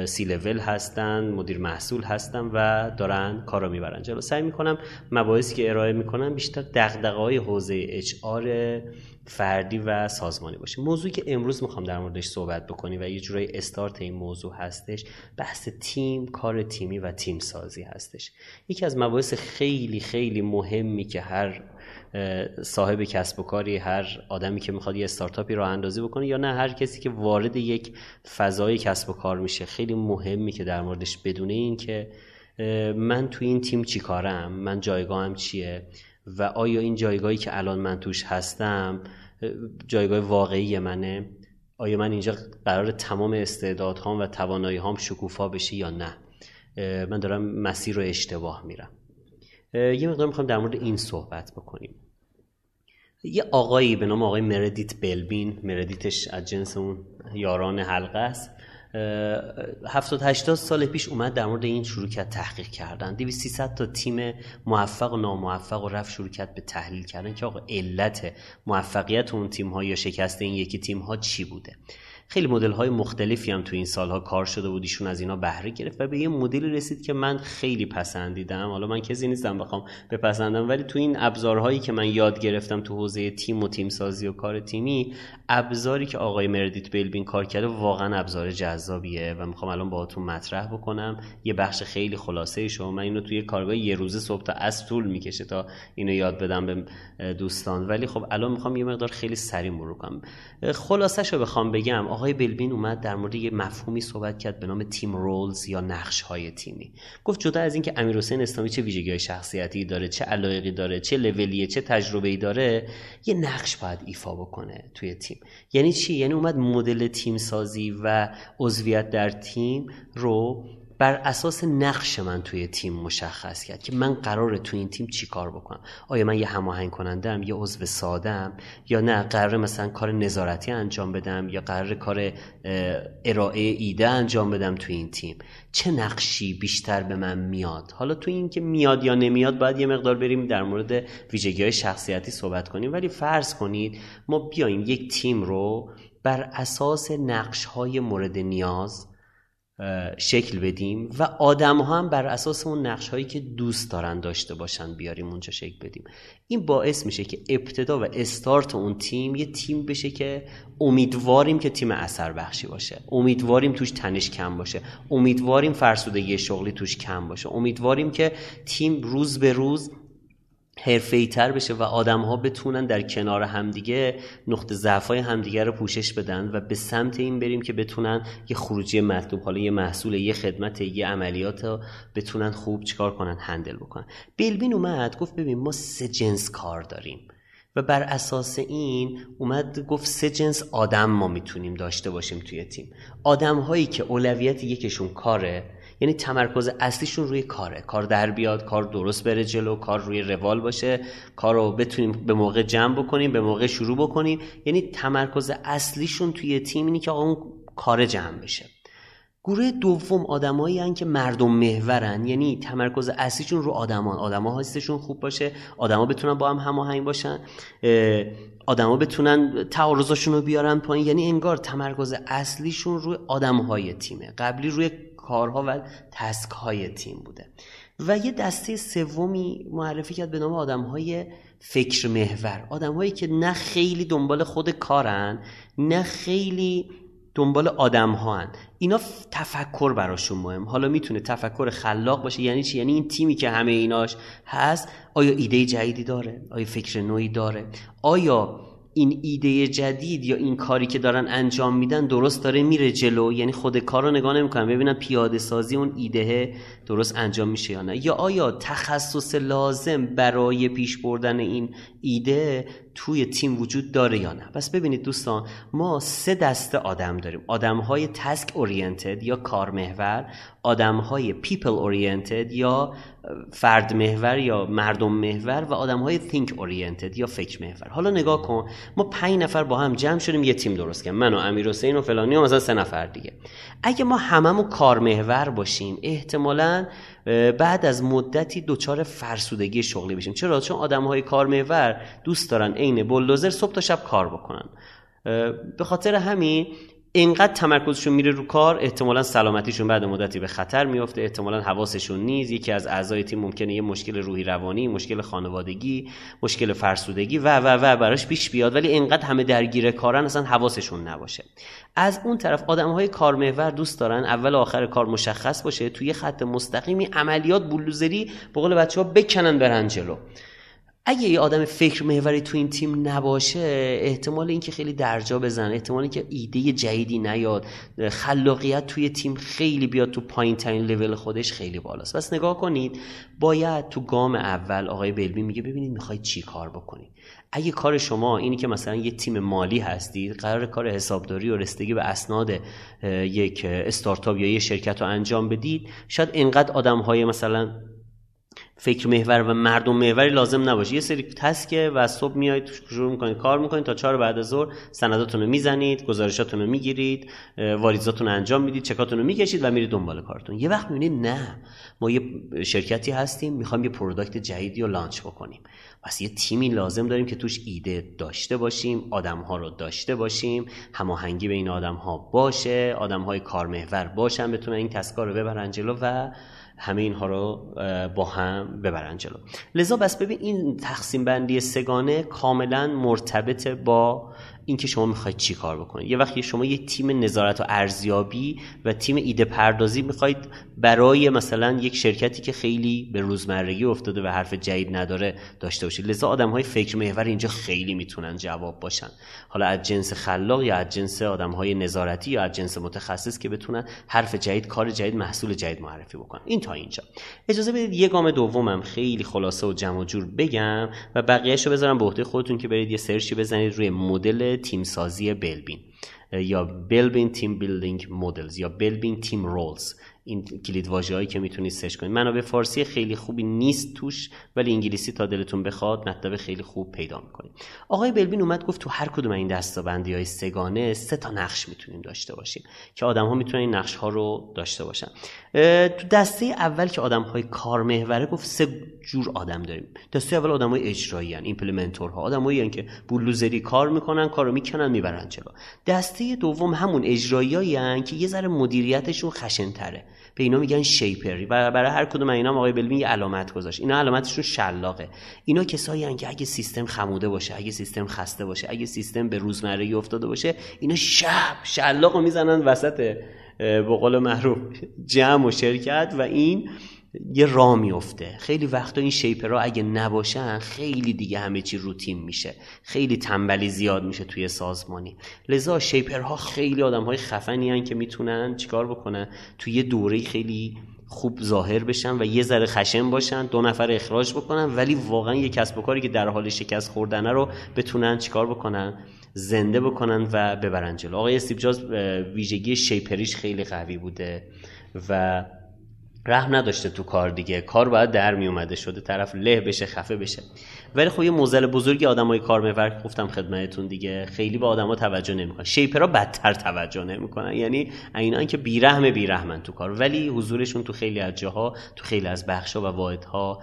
سی لول هستن مدیر محصول هستن و دارن کار رو می‌برن. جلو سعی می‌کنم مباحثی که ارائه می‌کنم بیشتر دقدقه های حوزه اچ فردی و سازمانی باشه. موضوعی که امروز می‌خوام در موردش صحبت بکنیم و یه جورای استارت این موضوع هستش بحث تیم کار تیمی و تیم سازی هستش. یکی از مباحث خیلی خیلی مهمی که هر صاحب کسب و کاری هر آدمی که می‌خواد یه استارتاپی راه اندازی بکنه یا نه هر کسی که وارد یک فضای کسب و کار میشه. خیلی مهمی که در موردش بدونه این که من تو این تیم چی کارم؟ من جایگاهم چیه؟ و آیا این جایگاهی که الان من توش هستم جایگاه واقعی منه؟ آیا من اینجا قرار تمام استعدادهام و توانایی هام شکوفا بشه یا نه؟ من دارم مسیر رو اشتباه میرم. یه مقدار می‌خوام در مورد این صحبت بکنیم. یه آقایی به نام آقای مردیت بلبین مردیتش از جنس اون یاران حلقه است 70 80 سال پیش اومد در مورد این شروع کرد تحقیق کردن. 200 300 تا تیم موفق و ناموفق و رفت شروع کرد به تحلیل کردن که آقا علت موفقیت اون تیم ها یا شکست این یکی تیم ها چی بوده. خیلی مدل های مختلفی هم تو این سالها کار شده بود. ایشون از اینا بهره گرفت و به یه مدلی رسید که من خیلی پسندیدم. حالا من کسی نیستم بخوام بپسندم ولی تو این ابزارهایی که من یاد گرفتم تو حوزه تیم و تیم سازی و کار تیمی ابزاری که آقای مردیت بلبین کار کرده واقعا ابزار جذابیه و می‌خوام الان باهاتون مطرح بکنم. یه بخش خیلی خلاصه شما. من اینو توی کارگاه یه روزه صبح تا از طول می‌کشه تا اینو یاد بدم به دوستان. ولی خب الان می‌خوام یه مقدار خیلی سریع مرور کنم. خلاصش رو بخوام بگم آقای بلبین اومد در مورد یه مفهومی صحبت کرد به نام تیم رولز یا نقش های تیمی. گفت جدا از اینکه امیر حسین اسلامی چه ویژگی های شخصیتی داره چه علایقی داره چه لولیه چه تجربه ای داره یه نقش باید ایفا بکنه توی تیم. یعنی چی؟ یعنی اومد مدل تیم سازی و عضویت در تیم رو بر اساس نقش من توی تیم مشخص کرد که من قراره توی این تیم چی کار بکنم. آیا من یه هماهنگ کنندم یه عضو سادم یا نه؟ قرار مثلا کار نظارتی انجام بدم یا قرار کار ارائه ایده انجام بدم توی این تیم. چه نقشی بیشتر به من میاد؟ حالا توی این که میاد یا نمیاد باید یه مقدار بریم در مورد ویژگی های شخصیتی صحبت کنیم. ولی فرض کنید ما بیایم یک تیم رو بر اساس نقش های مورد نیاز شکل بدیم و آدم ها هم بر اساس اون نقش هایی که دوست دارن داشته باشن بیاریم اونجا شکل بدیم. این باعث میشه که ابتدا و استارت اون تیم یه تیم بشه که امیدواریم که تیم اثر بخشی باشه. امیدواریم توش تنش کم باشه. امیدواریم فرسودگی شغلی توش کم باشه. امیدواریم که تیم روز به روز حرفه‌ای تر بشه و آدم ها بتونن در کنار همدیگه نقطه ضعف های همدیگه رو پوشش بدن و به سمت این بریم که بتونن یه خروجی مطلوب حالا یه محصول یه خدمت یه عملیات رو بتونن خوب چیکار کنن هندل بکنن. بلبین اومد گفت ببین ما سه جنس کار داریم و بر اساس این اومد گفت سه جنس آدم ما می‌تونیم داشته باشیم توی تیم. آدم هایی که اولویت یکشون کاره یعنی تمرکز اصلیشون روی کاره. کار در بیاد کار درست بره جلو کار روی روال باشه کار رو بتونیم به موقع جمع بکنیم به موقع شروع بکنیم. یعنی تمرکز اصلیشون توی تیم اینی که اون کار جمع بشه. گروه دوم آدمایی که مردم محورن. یعنی تمرکز اصلیشون رو آدمان. آدما هستشون خوب باشه آدما بتونن با هم هماهنگ باشن آدما بتونن تعارضاشون رو بیارن پایین. یعنی انگار تمرکز اصلیشون روی آدمهای تیمه. قبلی روی کارها و تسک های تیم بوده. و یه دسته سومی معرفی کرد به نام آدم های فکر محور. آدم هایی که نه خیلی دنبال خود کارن نه خیلی دنبال آدم ها هن. اینا تفکر براشون مهم. حالا می‌تونه تفکر خلاق باشه. یعنی چی؟ یعنی این تیمی که همه ایناش هست آیا ایده جدیدی داره؟ آیا فکر نوعی داره؟ آیا این ایده جدید یا این کاری که دارن انجام میدن درست داره میره جلو. یعنی خود کار رو نگاه نمی‌کنن. ببینن پیاده سازی اون ایده درست انجام میشه یا نه؟ یا آیا تخصص لازم برای پیش بردن این ایده توی تیم وجود داره یا نه؟ پس ببینید دوستان ما سه دسته آدم داریم. آدم های task oriented یا کارمحور آدم های people oriented یا فرد محور یا مردم محور و آدم های think oriented یا فکر محور حالا نگاه کن ما پنج نفر با هم جمع شدیم یه تیم درست کردیم من و امیر حسین و فلانی و مثلا سه نفر دیگه. اگه ما هممون کار محور باشیم احتمالا بعد از مدتی دچار فرسودگی شغلی بشیم. چرا؟ چون آدم های کار محور دوست دارن عین بولدوزر صبح تا شب کار بکنن. به خاطر همین اینقدر تمرکزشون میره رو کار احتمالا سلامتیشون بعد مدتی به خطر میفته احتمالا حواسشون نیست. یکی از اعضای تیم ممکنه یه مشکل روحی روانی مشکل خانوادگی مشکل فرسودگی و و و براش پیش بیاد. ولی اینقدر همه درگیر کارن اصلا حواسشون نباشه. از اون طرف آدم های کارمحور دوست دارن اول و آخر کار مشخص باشه توی خط مستقیمی عملیات بلوزری به قول بچه ها بکنن برن جلو. اگه یه آدم فکر محوری تو این تیم نباشه احتمال اینکه خیلی درجا بزن احتمال اینکه ایده جدیدی نیاد خلاقیت توی تیم خیلی بیاد تو پایین ترین لول خودش خیلی بالاست. پس نگاه کنید باید تو گام اول آقای بلبی میگه ببینید می‌خواید چی کار بکنید اگه کار شما اینی که مثلا یه تیم مالی هستید قرار کار حسابداری و رسیدگی به اسناد یک استارتاپ یا یه شرکت رو انجام بدید شاید اینقدر آدم های مثلا فکر محور و مردم محوری لازم نباشه. یه سری تسکه و صبح میایید شروع می‌کنید کار می‌کنید تا چهار بعد از ظهر سنداتون رو می‌زنید گزارشاتون رو می‌گیرید واریزاتون رو انجام می‌دید چکاتون رو می‌کشید و میرید دنبال کارتون. یه وقت می‌بینید نه ما یه شرکتی هستیم می‌خوایم یه product جدیدی رو launch بکنیم. پس یه تیمی لازم داریم که توش ایده داشته باشیم آدم ها رو داشته باشیم هماهنگی بین آدم ها باشه آدم های کارمحور باشن بتونن این task ها رو ببرن جلو و همه اینها رو با هم ببرن جلو. لذا بس ببین این تقسیم بندی سه‌گانه کاملا مرتبط با اینکه شما می‌خواید چی کار بکنید. یه وقتی شما یه تیم نظارت و ارزیابی و تیم ایده پردازی می‌خواید برای مثلا یک شرکتی که خیلی به روزمرگی افتاده و حرف جدید نداره داشته باشید. لذا آدم های فکر محور اینجا خیلی می‌تونن جواب باشن. حالا از جنس خلاق یا از جنس آدم های نظارتی یا از جنس متخصص که بتونن حرف جدید کار جدید محصول جدید معرفی بکنن. این تا اینجا. اجازه بدید یه گام دومم خیلی خلاصه و جمع و جور بگم و بقیه‌شو بذارم به عهده خودتون که برید یه سرچی بزنید روی مدل تیم سازی بلبین یا Belbin team building models یا Belbin team roles. این کلید هایی که می‌تونید سرچ کنید. منابع فارسی خیلی خوبی نیست توش ولی انگلیسی تا دلتون بخواد مطلب خیلی خوب پیدا می‌کنید. آقای بلبین اومد گفت تو هر کدوم این دسته‌بندی های سه‌گانه سه تا نقش می‌تونیم داشته باشیم که آدم ها می‌تونن این نقش ها رو داشته باشن. تو دسته اول که آدم های کارمحوره گفت سه جور آدم داریم. دسته اول آدم های اجرایی هن. implementer ها آدم که بولوزری کار می‌کنن کارو می‌کنن می‌برن جلو. دسته دوم همون اجرایی که یه ذره مدیریتشون خشن تره به اینا میگن شیپری و برای هر کدوم اینا آقای بلبین یه علامت گذاشت. اینا علامتشون شلاقه. اینا کسایی هن که اگه سیستم خموده باشه اگه سیستم خسته باشه اگه سیستم به روزمرگی افتاده باشه اینا شب شلاق می‌زنن وسط به قول معروف جمع و شرکت و این یه را میفته خیلی وقتا این شیپرها اگه نباشن خیلی دیگه همه چی روتین میشه. خیلی تنبلی زیاد میشه توی سازمانی. لذا شیپرها خیلی آدم های خفنی هن که می‌تونن چیکار بکنن؟ توی یه دوره خیلی خوب ظاهر بشن و یه ذره خشن باشن دو نفر اخراج بکنن ولی واقعا یه کسب و کاری که در حال شکست خوردنه رو بتونن چیکار بکنن؟ زنده بکنن و ببرن جلو. آقای استیو جاز ویژگی شیپریش خیلی قوی بوده و رحم نداشته تو کار دیگه. کار باید در می اومده شده طرف له بشه خفه بشه. ولی خب یه موزل بزرگی آدمای کارمحور گفتم خدمتتون دیگه. خیلی به آدما توجه نمی‌کنن. شیپرا بدتر توجه نمی‌کنن. یعنی اینا که بیرحم بیرحمن تو کار. ولی حضورشون تو خیلی از جاها تو خیلی از بخشا و واحدها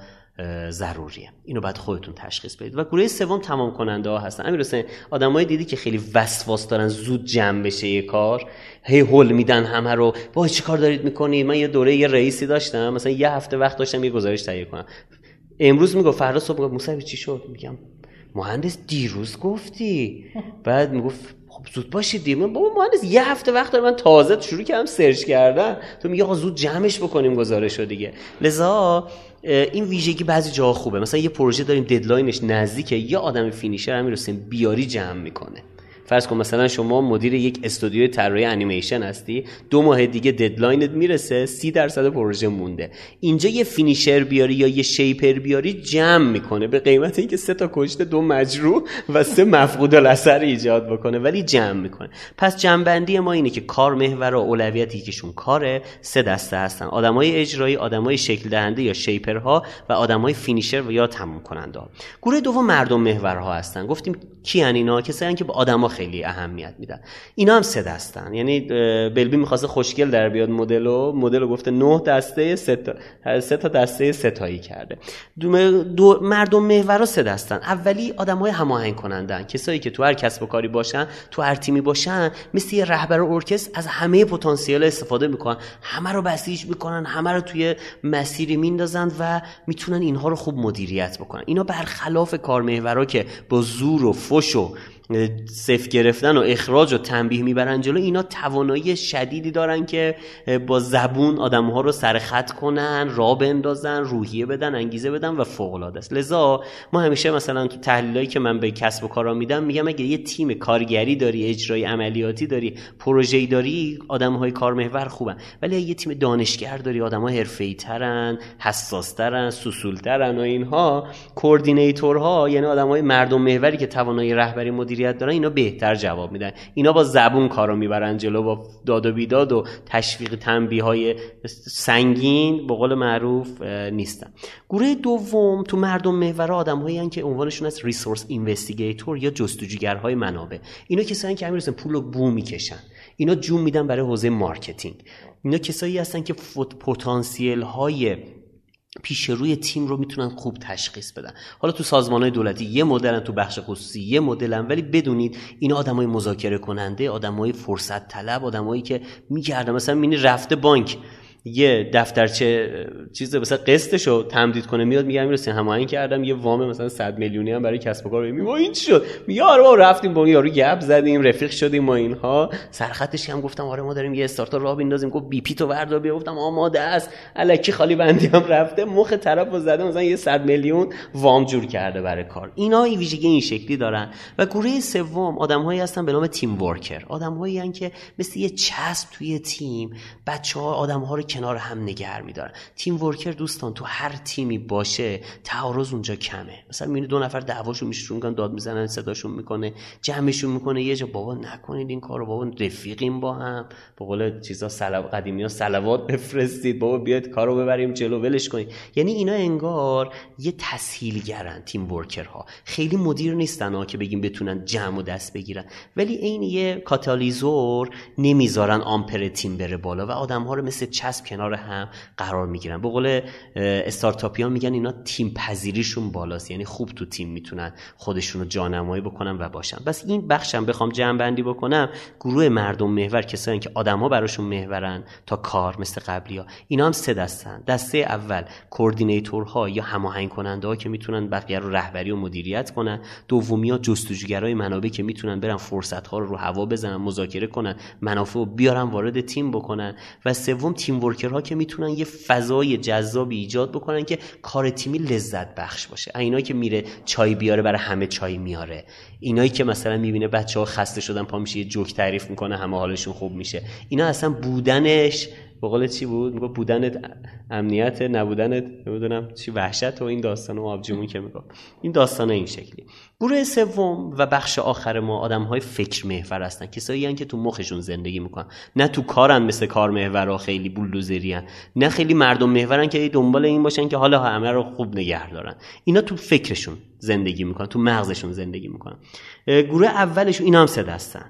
ضروریه. اینو باید خودتون تشخیص بدید. و گروه سوم تمام کننده ها هستن. امیر حسین آدمایی دیدی که خیلی وسواس دارن زود جمع بشه یه کار هی هول میدن همه رو. با چی کار دارید می‌کنید من یه دوره یه رئیسی داشتم. مثلا یه هفته وقت داشتم یه گزارش تهیه کنم. امروز می‌گفت فردا صبح می‌گفت موسی چی شد؟ میگم مهندس دیروز گفتی. بعد می‌گفت خب زود باشید دیگه. بابا مهندس یه هفته وقت داره. من تازه شروع کردم سرچ کردن. تو میگه آقا زود جمعش بکنیم گزارش رو دیگه. لذا این ویژگی بعضی جاها خوبه. مثلا یه پروژه داریم deadline ش نزدیکه یه آدم finisher همین بیاری جمع می‌کنه. فرض کن مثلا شما مدیر یک استودیوی طراحی انیمیشن هستی دو ماه دیگه deadline ت می‌رسه سی درصد پروژه مونده. اینجا یه فینیشر بیاری یا یه شیپر بیاری جمع می‌کنه. به قیمت اینکه سه تا کشته دو مجروح و سه مفقود الاثر ایجاد بکنه ولی جمع می‌کنه. پس جمعبندی ما اینه که کار محور و اولویت یکیشون کاره سه دسته هستن. آدمای اجرایی آدمای شکل دهنده یا شیپرها و آدمای فینیشر و یا تموم کننده گروه دوم مردم محورها هستن. گفتیم کیان اینا؟ کسایی که به آدما خیلی اهمیت میدن. اینا هم سه دستن. یعنی بلبی می‌خواسته خوشگل در بیاد مدلو مدلو گفته نه دسته سه تا سه تا دسته ستایی کرده. دو مردم محور سه دستن. اولی آدمای هماهنگ کنندن کسایی که تو هر کسب و کاری باشن تو هر تیمی باشن مثل یه رهبر ارکستر از همه پتانسیل استفاده می‌کنن. همه رو بسیج می‌کنن همه رو توی مسیری میندازن و می‌تونن اینها رو خوب مدیریت بکنن. اینا برخلاف کارمحورا که با زور و فش و صف گرفتن و اخراج و تنبیه می‌برن جلو اینا توانایی شدیدی دارن که با زبون آدم ها رو سرخط کنن را بندازن روحیه بدن انگیزه بدن و فوق العاده است. لذا ما همیشه مثلا تو تحلیلایی که من به کسب و کارا میدم میگم اگه یه تیم کارگری داری اجرای عملیاتی داری پروژه‌ای داری آدم های کارمحور خوبن. ولی یه تیم دانشگر داری آدم ها حرفه‌ای ترن حساس ترن و اینها coordinator ها یعنی آدم های مردم محوری که توانایی رهبری مدیریت دارن اینا بهتر جواب میدن. اینا با زبون کارو می‌برن جلو با داد و بیداد و تشویق تنبیه های سنگین به قول معروف نیستن. گروه دوم تو مردم محور آدم هایی که عنوانشون از resource investigator یا جستجوگرهای منابع. اینا کسایی که همین پول رو بو می‌کشن. اینا جون میدن برای حوزه marketing. اینا کسایی هستن که پتانسیل های پیش روی تیم رو می‌تونن خوب تشخیص بدن. حالا تو سازمان های دولتی یه مدلن تو بخش خصوصی یه مدلن ولی بدونید این آدمای مذاکره کننده آدمای فرصت طلب آدمایی که میگردن مثلا مینی رفته بانک. یه دفترچه چیز مثلا قسطش رو تمدید کنه میاد میگه می‌رسه هماهنگ کردم یه وام مثلا 100 میلیونی هم برای کسب و کار میگه این چی شد؟ میگه آره ما رفتیم با یارو گپ زدیم رفیق شدیم ما اینها. سرخطش هم گفتم آره ما داریم یه استارتاپ راه بندازیم گفت بی پی تو بردار بیا. گفتم آماده است. الکی خالی بندی هم رفته. مخ طرفو زده مثلا یه 100 میلیون وام جور کرده برای کار. اینا این ویژگی این شکلی دارن. و گروه سوم آدمهایی هستن به نام تیم ورکر. آدمهایی که مثل یه چسب توی تیم بچه‌ها آدم‌ها رو کنار هم نگر میدارن. تیم ورکر دوستان تو هر تیمی باشه تعارض اونجا کمه. مثلا می‌بینی دو نفر دعواشون میشون داد می‌زنن صداشون می‌کنه جمعشون می‌کنه. یه جا بابا نکنید این کارو بابا رفیقیم با هم. به قول چیزا سلو قدیمی ها سلوات بفرستید. بابا بیاید کارو ببریم جلو ولش کنید. یعنی اینا انگار یه تسهیلگرن تیم ورکرها. خیلی مدیر نیستن ها که بگیم بتونن جمع و دست بگیرن. ولی عین یه کاتالیزور نمی‌ذارن آمپر تیم بره بالا و آدم ها رو مثل چسب کنار هم قرار می‌گیرن. به قول استارتاپیان میگن اینا تیم پذیریشون بالاست. یعنی خوب تو تیم می‌تونن خودشون رو جانمایی بکنن و باشن. بس این بخشم بخوام جمع بندی بکنم. گروه مردم محور کسایی که آدما براشون محورن تا کار مثل قبلی ها اینا هم سه دستن. دسته اول کوردینیتورها یا هماهنگ کننده ها که می‌تونن بقیه رو رهبری و مدیریت کنن. دومی ها جستجوگرای منابع که می‌تونن برن فرصت ها رو رو هوا بزنن مذاکره کنن منافع رو بیارن وارد تیم بکنن. و سوم تیم ورکرها که می‌تونن یه فضای جذابی ایجاد بکنن که کار تیمی لذت بخش باشه. اینایی که میره چای بیاره برای همه چای میاره. اینایی که مثلا می‌بینه بچه ها خسته شدن پا میشه یه جوک تعریف می‌کنه همه حالشون خوب میشه. اینا اصلا بودنش به چی بود؟ میگه بودنت امنیت نبودنت نمی‌دونم چی وحشت و این داستان و آبجیمون که میگه این داستان این شکلی. گروه سوم و بخش آخر ما آدم های فکر محور هستن. کسایی که تو مخشون زندگی می‌کنن. نه تو کارن مثل کار محور خیلی بولدوزری نه خیلی مردم محورن که دنبال این باشن که حالا همه رو خوب نگه دارن. اینا تو فکرشون زندگی می‌کنن تو مغزشون زندگی می‌کنن. گروه اولشون اینا هم سه دستن.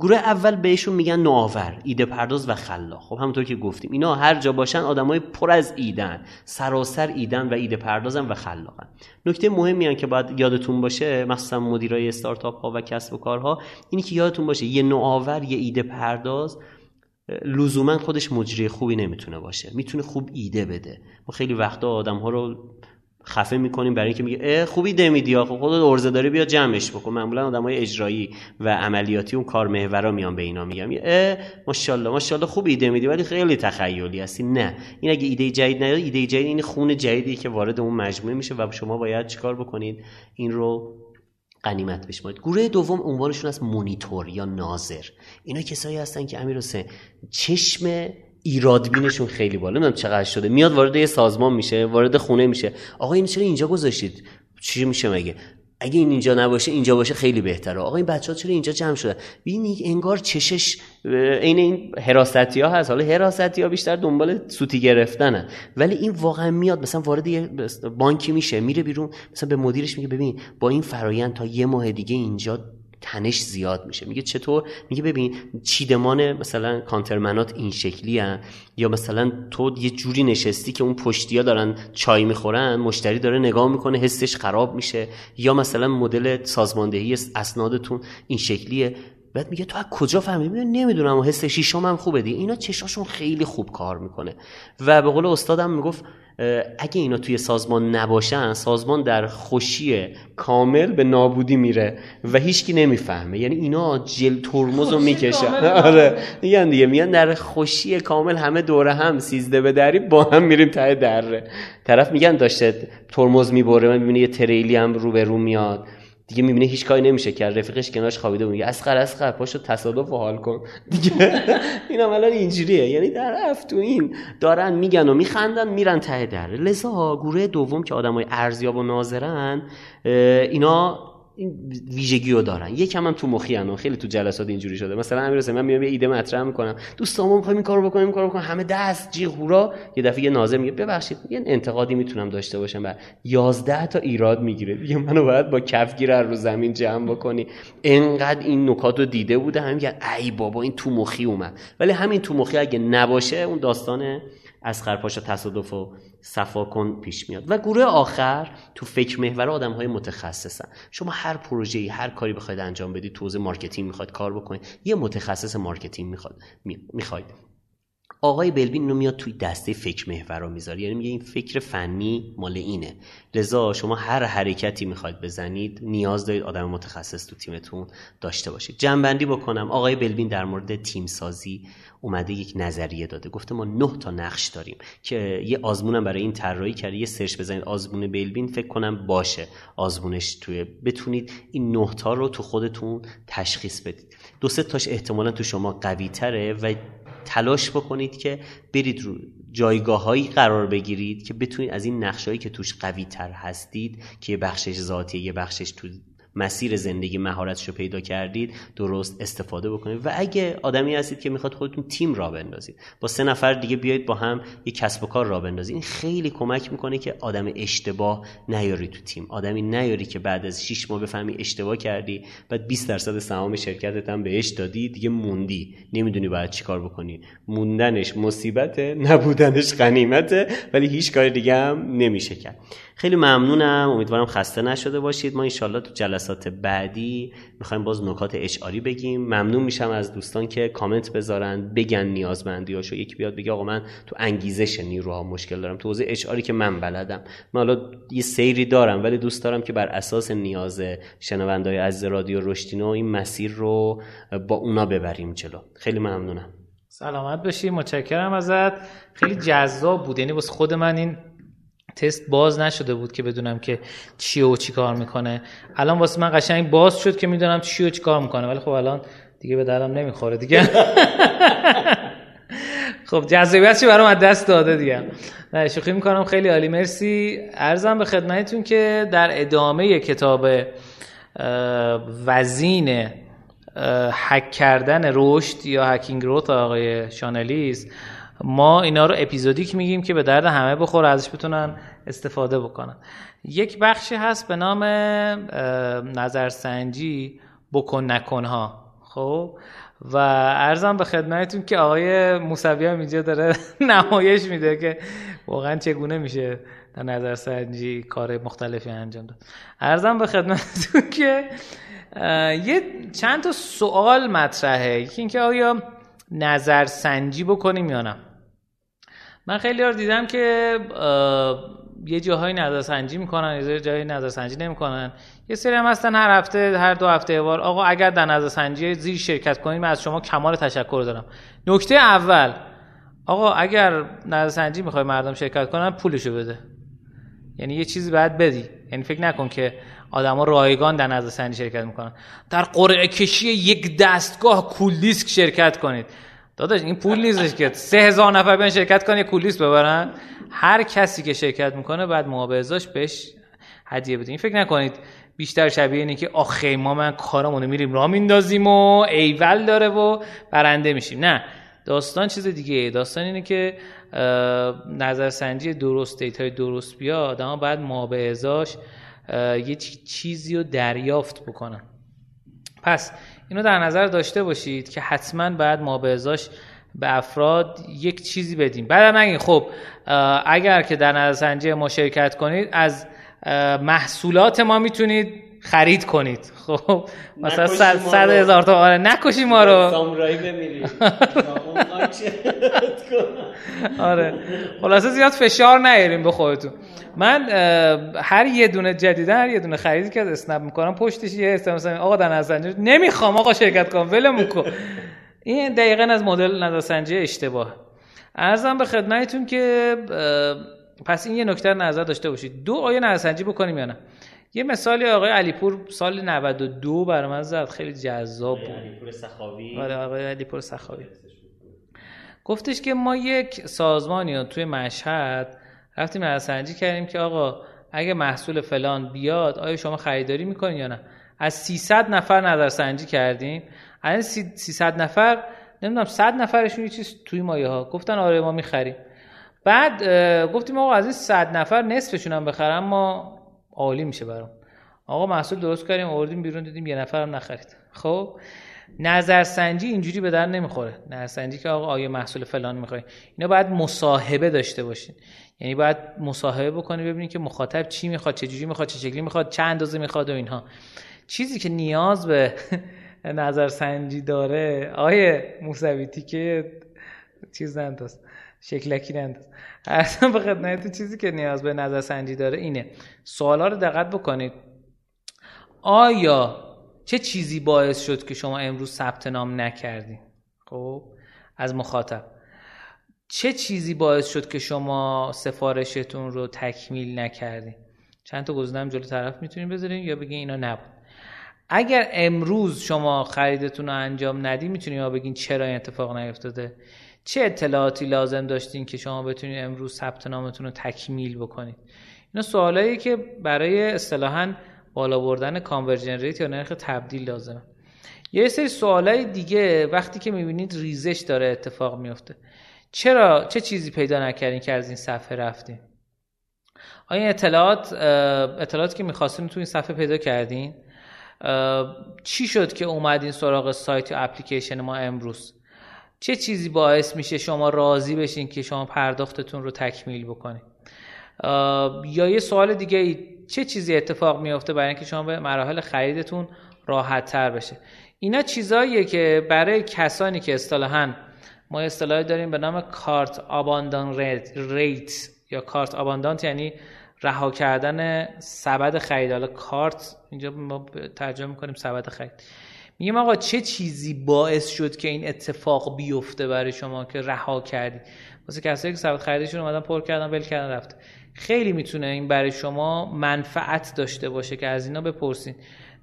گروه اول بهشون میگن نوآور ایده پرداز و خلاق. خب همونطور که گفتیم اینا هر جا باشن آدمای پر از ایدن سراسر ایدن و ایده پردازن و خلاقن. نکته مهمی هم که باید یادتون باشه مثلا مدیرای استارتاپ ها و کسب و کارها اینی که یادتون باشه یه نوآور یه ایده پرداز لزوما خودش مجری خوبی نمی‌تونه باشه. می‌تونه خوب ایده بده. ما خیلی وقتا آدم ها رو خفه می‌کنیم برای اینکه میگه خوبی دمیدی آخه خودت ارزه داری بیا جمعش بکن. معمولا آدمای اجرایی و عملیاتی اون کار محورا میان به اینا میگم اه ماشاءالله ماشاءالله خوب ایده میدی ولی خیلی تخیلی هستی. نه این اگه ایده جدید نیاد ایده جدید این خون جدیدی که وارد اون مجموعه میشه و شما باید چیکار بکنید؟ این رو قنیمت بشمارید. گروه دوم عنوانشون از مونیتور یا ناظر. اینا کسایی هستن که امیر حسین چشم ایرادبینشون خیلی بالا. نمی‌دونم چقدر شده. میاد وارد یه سازمان میشه وارد خونه میشه. آقا این چرا اینجا گذاشتید؟ چی میشه مگه؟ اگه این اینجا نباشه اینجا باشه خیلی بهتره. آقا این بچه ها چرا اینجا جمع شده ببین انگار چشش عین این حراستی ها هست. حالا حراستی ها بیشتر دنبال سوتی گرفتنه ولی این واقعا میاد مثلا وارد یه بانکی میشه میره بیرون مثلا به مدیرش میگه ببین با این فرایند تا یه ماه دیگه اینجا تنش زیاد میشه. میگه چطور؟ میگه ببین چیدمان مثلا کانترمنات این شکلی هن. یا مثلا تو یه جوری نشستی که اون پشتیا دارن چای می‌خورن مشتری داره نگاه می‌کنه حسش خراب میشه. یا مثلا مدل سازماندهی اسنادتون این شکلیه. بعد میگه تو از کجا فهمیدی؟ نمی‌دونم و حس شیشم هم خوبه دی اینا چشاشون خیلی خوب کار می‌کنه. و به قول استادم می‌گفت اگه اینا توی سازمان نباشن سازمان در خوشی کامل به نابودی میره و هیچکی نمی‌فهمه. یعنی اینا جل ترمز رو می‌کشن. آره. میگن دیگه میگن در خوشی کامل همه دوره هم سیزده به دری با هم میریم ته دره. طرف میگن داشته ترمز می‌بره من می‌بینه یه تریلی هم رو به رو میاد. دیگه می‌بینه هیچ کاری نمیشه کرد. رفیقش کنارش خوابیده میگه اسخر اسخر پاشو تصادف و حال کن. دیگه اینا الان اینجوریه. یعنی در تو این دارن میگن و میخندن میرن ته در. لذا گروه دوم که آدمای ارزیاب و ناظرن اینا این ویژگی رو دارن. یکم هم تو مخی و خیلی تو جلسات اینجوری شده. مثلا امیر من میام یه ایده مطرح می‌کنم. دوستامون می‌خوایم این کارو بکنیم این کارو بکنیم همه دست جیغ هورا. یه دفعه یه ناظر میگه ببخشید یه انتقادی می‌تونم داشته باشم. بعد 11 تا ایراد می‌گیره. دیگه منو باید با کفگیر رو زمین جمع بکنی. انقدر این نکات رو دیده بوده. هم میگه ای بابا این تو مخی اومد. ولی همین تو مخی اگه نباشه اون داستان از خرپاشا تصادف و صفا کن پیش میاد. و گروه آخر تو فکر محور آدم های متخصصن. شما هر پروژه‌ای هر کاری بخواید انجام بدید تو marketing می‌خواد کار بکنید یه متخصص marketing می‌خواد می‌خواید. آقای بلبین رو میاد توی دسته فکر محور رو می‌ذاره. یعنی میگه این فکر فنی مال اینه. لذا شما هر حرکتی می‌خواید بزنید نیاز دارید آدم متخصص تو تیمتون داشته باشید. جمع‌بندی بکنم. آقای بلبین در مورد تیم سازی اومده یک نظریه داده. گفته ما نه تا نقش داریم که یه آزمونم برای این طراحی کرده یه سرچ بزنید. آزمون بلبین فکر کنم باشه. آزمونش توی بتونید این نه تا رو تو خودتون تشخیص بدید. دو سه تاش احتمالا تو شما قوی تره و تلاش بکنید که برید رو جایگاه قرار بگیرید که بتونید از این نقشهایی که توش قوی تر هستید که یه بخشش ذاتیه یه بخشش تو مسیر زندگی مهارتش رو پیدا کردید درست استفاده بکنید. و اگه آدمی هستید که می‌خواد خودتون تیم را بندازید با سه نفر دیگه بیاید با هم یک کسب و کار را بندازید. این خیلی کمک می‌کنه که آدم اشتباه نیاری تو تیم. آدمی نیاری که بعد از 6 ماه بفهمی اشتباه کردی بعد 20 درصد سهام شرکتت هم بهش دادی دیگه موندی. نمی‌دونی باید چیکار بکنی. موندنش مصیبته نبودنش غنیمته ولی هیچ کار دیگه هم نمیشه کرد. خیلی ممنونم. امیدوارم خسته نشده باشید. ما انشالله تو جلسات بعدی می‌خوایم باز نکات اشعاری بگیم. ممنون میشم از دوستان که کامنت بذارن بگن نیازمندیاشو یکی بیاد بگه آقا من تو انگیزش نیروها مشکل دارم. تو حوزه اشعاری که من بلدم. من حالا یه سیری دارم ولی دوست دارم که بر اساس نیاز شنوندای از رادیو رشتینو این مسیر رو با اونا ببریم جلو. خیلی ممنونم. سلامت باشی. متشکرم ازت. خیلی جذاب بود. یعنی خود من این تست باز نشده بود که بدونم که چی و چی کار می‌کنه. الان واسه من قشنگ باز شد که می‌دونم چی و چی کار می‌کنه ولی خب الان دیگه به دلم نمی‌خوره دیگه. خب جذابیتش برام از دست داده دیگه. نه شوخی می‌کنم. خیلی عالی. مرسی. ارزم به خدمتتون که در ادامه کتاب وزین حک کردن رشد یا هکینگ روت آقای شانلیز ما اینا رو اپیزودیک میگیم که به درد همه بخور ازش بتونن استفاده بکنن. یک بخشی هست به نام نظرسنجی بکن نکن ها خب؟ و ارزم به خدمتتون که آقای موسوی هم اینجا داره نمایش میده که واقعا چگونه میشه در نظرسنجی کار مختلفی انجام داد. ارزم به خدمتتون که یه چند تا سوال مطرحه. یکی اینکه آیا نظرسنجی بکنیم یا نه؟ من خیلی رو دیدم که یه جاهای نظرسنجی می‌کنن یه جاهای نظرسنجی نمی‌کنن. یه سری هم هستن هر هفته هر دو هفته بار آقا اگر در نظرسنجی زیر شرکت کنید من از شما کمال تشکر دارم. نکته اول آقا اگر نظرسنجی می‌خوای مردم شرکت کنن پولشو بده. یعنی یه چیزی باید بدی. یعنی فکر نکن که آدما رایگان در نظرسنجی شرکت می‌کنن. در قرعه کشی یک دستگاه کول دیسک شرکت کنید. داداش این پول نیستش که سه هزار نفر بیان شرکت کنن یه کول دیسک ببرن. هر کسی که شرکت می‌کنه بعد معاوضه‌اش بهش هدیه بده این فکر نکنید بیشتر شبیه اینه که آخه ما من کارمونو میریم راه میندازیم و ایول داره و برنده میشیم. نه. داستان چیز دیگه. داستان اینه که نظرسنجی درست دیتای درست بیاد اما بعد معاوضه‌اش یه چیزی رو دریافت بکنن. پس اینو در نظر داشته باشید که حتما بعد ما به به افراد یک چیزی بدیم. بعد نگین خب اگر که در نظرسنجی ما شرکت کنید از محصولات ما می‌تونید خرید کنید. خب مثلا صد هزار تا آره نکشی ما رو. سامورایی بمیری. آره. خلاصه زیاد فشار نیاریم به خودتون. من هر یه دونه جدیدن هر یه دونه خریدی که اسنپ می‌کنم پشتش یه مثلا آقا در نظر نمی‌خوام آقا شرکت کنم ولمون کن. این دقیقا از مدل نظرسنجی اشتباه. ارزم به خدمتتون که پس این یه نکته نظر داشته باشید. دو آیا نظرسنجی بکنیم یا نه؟ یه مثالی آقای علیپور سال 92 برای من زد خیلی جذاب بود. علیپور سخاوی. آره آقای علیپور سخاوی. گفتش که ما یک سازمانی توی مشهد رفتیم نظرسنجی کردیم که آقا اگه محصول فلان بیاد آیا شما خریداری می‌کنین یا نه؟ از 300 نفر نظرسنجی کردیم. از 300 نفر نمی‌دونم 100 نفرشون یه چیز توی مایه ها گفتن آره ما می‌خریم. بعد گفتیم آقا از این 100 نفر نصفشون هم بخرم ما عالی میشه برام. آقا محصول درست کردیم آوردیم بیرون دیدیم یه نفرم نخرید. خب نظرسنجی اینجوری به در نمی‌خوره. نظرسنجی که آقا آیا محصول فلان می‌خوای اینا باید مصاحبه داشته باشین. یعنی باید مصاحبه بکنی ببینید که مخاطب چی می‌خواد چه جوری می‌خواد چه شکلی می‌خواد چند اندازه می‌خواد و اینها. چیزی که نیاز به نظرسنجی داره آیه موسویتی که چیز ننداز شکلکی ننداز اصلا به خدمت چیزی که نیاز به نظرسنجی داره اینه. سوالا رو دقت بکنید. آیا چه چیزی باعث شد که شما امروز ثبت نام نکردی؟ خب از مخاطب. چه چیزی باعث شد که شما سفارشتون رو تکمیل نکردی؟ چند تا گزینه جلو طرف می‌تونین بذارین یا بگین اینا نبود؟ اگر امروز شما خریدتون رو انجام ندی می‌تونین یا بگین چرا این اتفاق نیفتاده؟ چه اطلاعاتی لازم داشتین که شما بتونید امروز ثبت نامتون رو تکمیل بکنید اینا سوالایی که برای اصطلاحا بالا بردن conversion rate یا نرخ تبدیل لازمه. یه سری سوالای دیگه وقتی که می‌بینید ریزش داره اتفاق میفته چرا؟ چه چیزی پیدا نکردین که از این صفحه رفتین؟ آیا اطلاعات اطلاعاتی که می‌خواستین تو این صفحه پیدا کردین؟ چی شد که اومدین سراغ سایت یا اپلیکیشن ما امروز؟ چه چیزی باعث میشه شما راضی بشین که شما پرداختتون رو تکمیل بکنید یا یه سوال دیگه ای چه چیزی اتفاق میافته برای اینکه شما به مراحل خریدتون راحت تر بشه؟ اینا چیزاییه که برای کسانی که اصطلاحا ما اصطلاحی داریم به نام کارت آباندان ریت یا کارت آباندانت یعنی رها کردن سبد خرید. حالا کارت اینجا ما ترجمه می‌کنیم سبد خرید. میگیم آقا چه چیزی باعث شد که این اتفاق بیفته برای شما که رها کردی؟ واسه کسایی که سبد خریدشون اومدن پر کردن ول کردن رفت. خیلی می‌تونه این برای شما منفعت داشته باشه که از اینا بپرسین.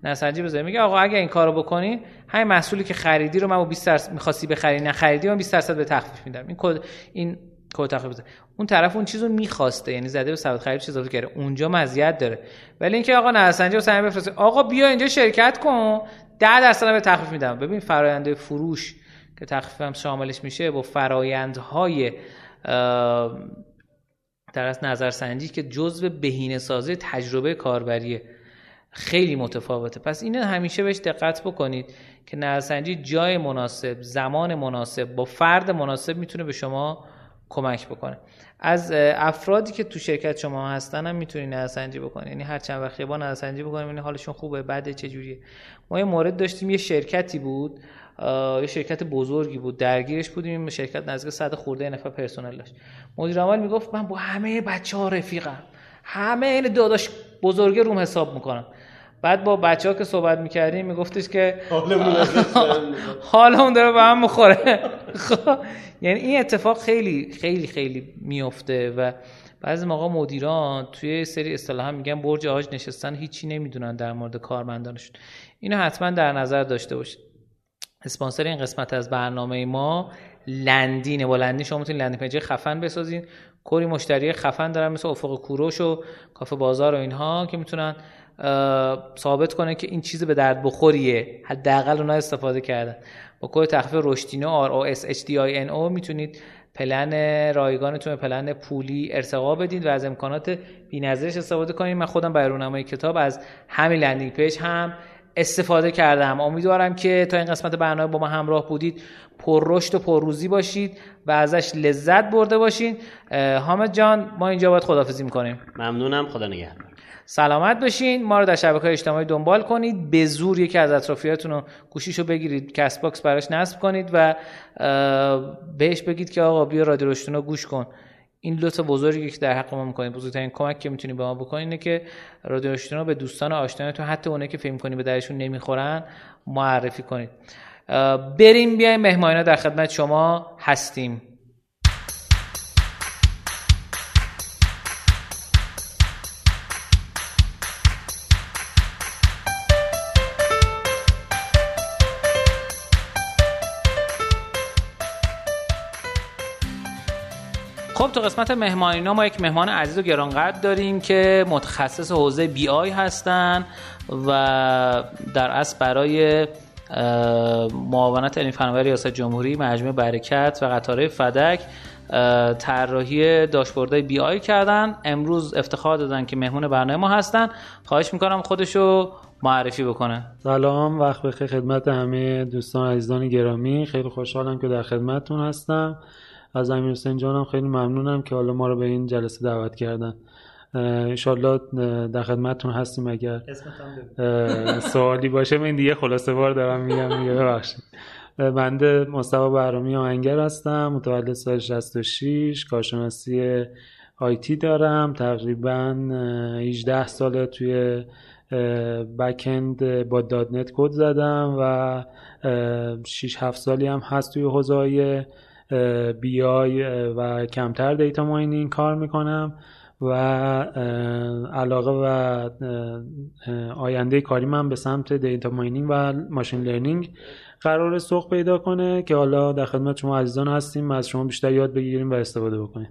نسنجی بذاری میگه آقا اگه این کارو بکنی همین محصولی که خریدی رو من با 20 درصد می‌خواستی بخری نخریدی من 20 درصد به تخفیف میدم. این کد این کد تخفیف بده اون طرف اون چیزو می‌خواسته یعنی زده به سبد خرید چیز اضافه کرده اونجا مزیت داره. ولی اینکه آقا نسنجی سعی بفرسته آقا بیا اینجا شرکت کن. 10 درصد به تخفیف میدم. ببین فرآیند فروش که تخفیف هم شاملش میشه با فرایندهای در از نظرسنجی که جزء بهینه سازی تجربه کاربریه خیلی متفاوته. پس این همیشه بهش دقت بکنید که نظرسنجی جای مناسب زمان مناسب با فرد مناسب می‌تونه به شما کمک بکنه. از افرادی که تو شرکت شما هستن هم می‌تونید نظرسنجی بکنید یعنی هر چند وقت با نظرسنجی بکنید حالشون خوبه بعد چه جوریه. ما یه مورد داشتیم یه شرکتی بود یه شرکت بزرگی بود درگیرش بودیم این شرکت نزدیک 100 خورده نفر پرسنل داشت. مدیر عامل می‌گفت من با همه بچه ها رفیقم همه این داداش بزرگه روم حساب می‌کنم. بعد با بچه ها که صحبت می‌کردیم میگفتش که حالا اون داره به هم مخوره خب، یعنی این اتفاق خیلی خیلی خیلی میفته و بعضی موقع مدیران توی سری اصطلاحا میگن برج آج نشستن هیچی نمی‌دونن در مورد کارمندانشون. اینو حتما در نظر داشته باشید. اسپانسر این قسمت از برنامه ما لندینه. با لندین شما می‌تونید لندین پیج خفن بسازین. کلی مشتری خفن دارن مثل افق کوروش و کافه بازار و اینها که می‌تونن ثابت کنه که این چیز به درد بخوریه. حداقل اونا استفاده کردن. با کد تخفیف رشدینو R O S H D I N O می‌تونید پلن رایگانتون پلن پولی ارتقا بدید و از امکانات بی‌نظیرش استفاده کنید من خودم برای رونمای کتاب از همین landing page هم استفاده کردم. امیدوارم که تا این قسمت برنامه با ما همراه بودید پر رشد و پر روزی باشید و ازش لذت برده باشید حامد جان ما اینجا باید خداحافظی می‌کنیم. ممنونم. خدا نگهدار. سلامت باشین. ما رو در شبکه اجتماعی دنبال کنید. به زور یکی از اطرافیاتون رو گوشیشو بگیرید. کست باکس براش نصب کنید و بهش بگید که آقا بیا رادیو رو گوش کن. این لطف بزرگی که در حق ما می‌کنید بزرگترین کمک که می‌تونید به ما بکنید اینه که رادیو رو به دوستان آشنایتون حتی اونایی که فکر کنید به دردشون نمی‌خوره معرفی کنید. بریم بیایم مهمانینا در خدمت شما هستیم. خب تو قسمت مهمانینا ما یک مهمان عزیز و گرانقدر داریم که متخصص حوزه بی آی هستن و در اصل برای معاونت علمی فناوری ریاست جمهوری مجموعه برکت و قطاره فدک طراحی داشبوردهای بی آی کردن. امروز افتخار دادن که مهمون برنامه ما هستن. خواهش می‌کنم خودشو معرفی بکنه. سلام وقت بخیر خدمت همه دوستان عزیزان گرامی. خیلی خوشحالم که در خدمتتون هستم. از امیر حسین جانم خیلی ممنونم که حالا ما رو به این جلسه دعوت کردن. انشالله در خدمتتون هستیم اگر سوالی باشه من دیگه خلاصه بار دارم میگم میگه ببخشید. بنده مصطفی برنامه آهنگر هستم متولد سال 66 کارشناسی آیتی دارم تقریبا 18 ساله توی بکند با داد نت کد زدم و 6 7 سالی هم هست توی حوزه BI و کمتر data mining کار می‌کنم و علاقه و آینده کاری من به سمت data mining و machine learning قرار سوق پیدا کنه که حالا در خدمت شما عزیزان هستیم از شما بیشتر یاد بگیریم و استفاده بکنیم.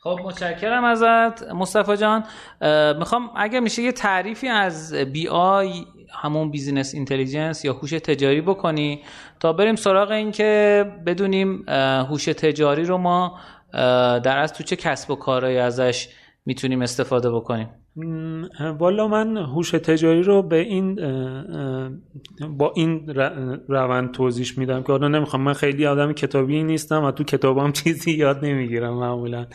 خب متشکرم ازت مصطفی جان. می‌خوام اگر میشه یه تعریفی از BI همون business intelligence یا هوش تجاری بکنی تا بریم سراغ این که بدونیم هوش تجاری رو ما در از تو چه کسب و کارهایی ازش می‌تونیم استفاده بکنیم. والا من هوش تجاری رو به این با این روند توضیح میدم که حالا نمی‌خوام من خیلی آدم کتابی نیستم و تو کتابام چیزی یاد نمی‌گیرم معمولا.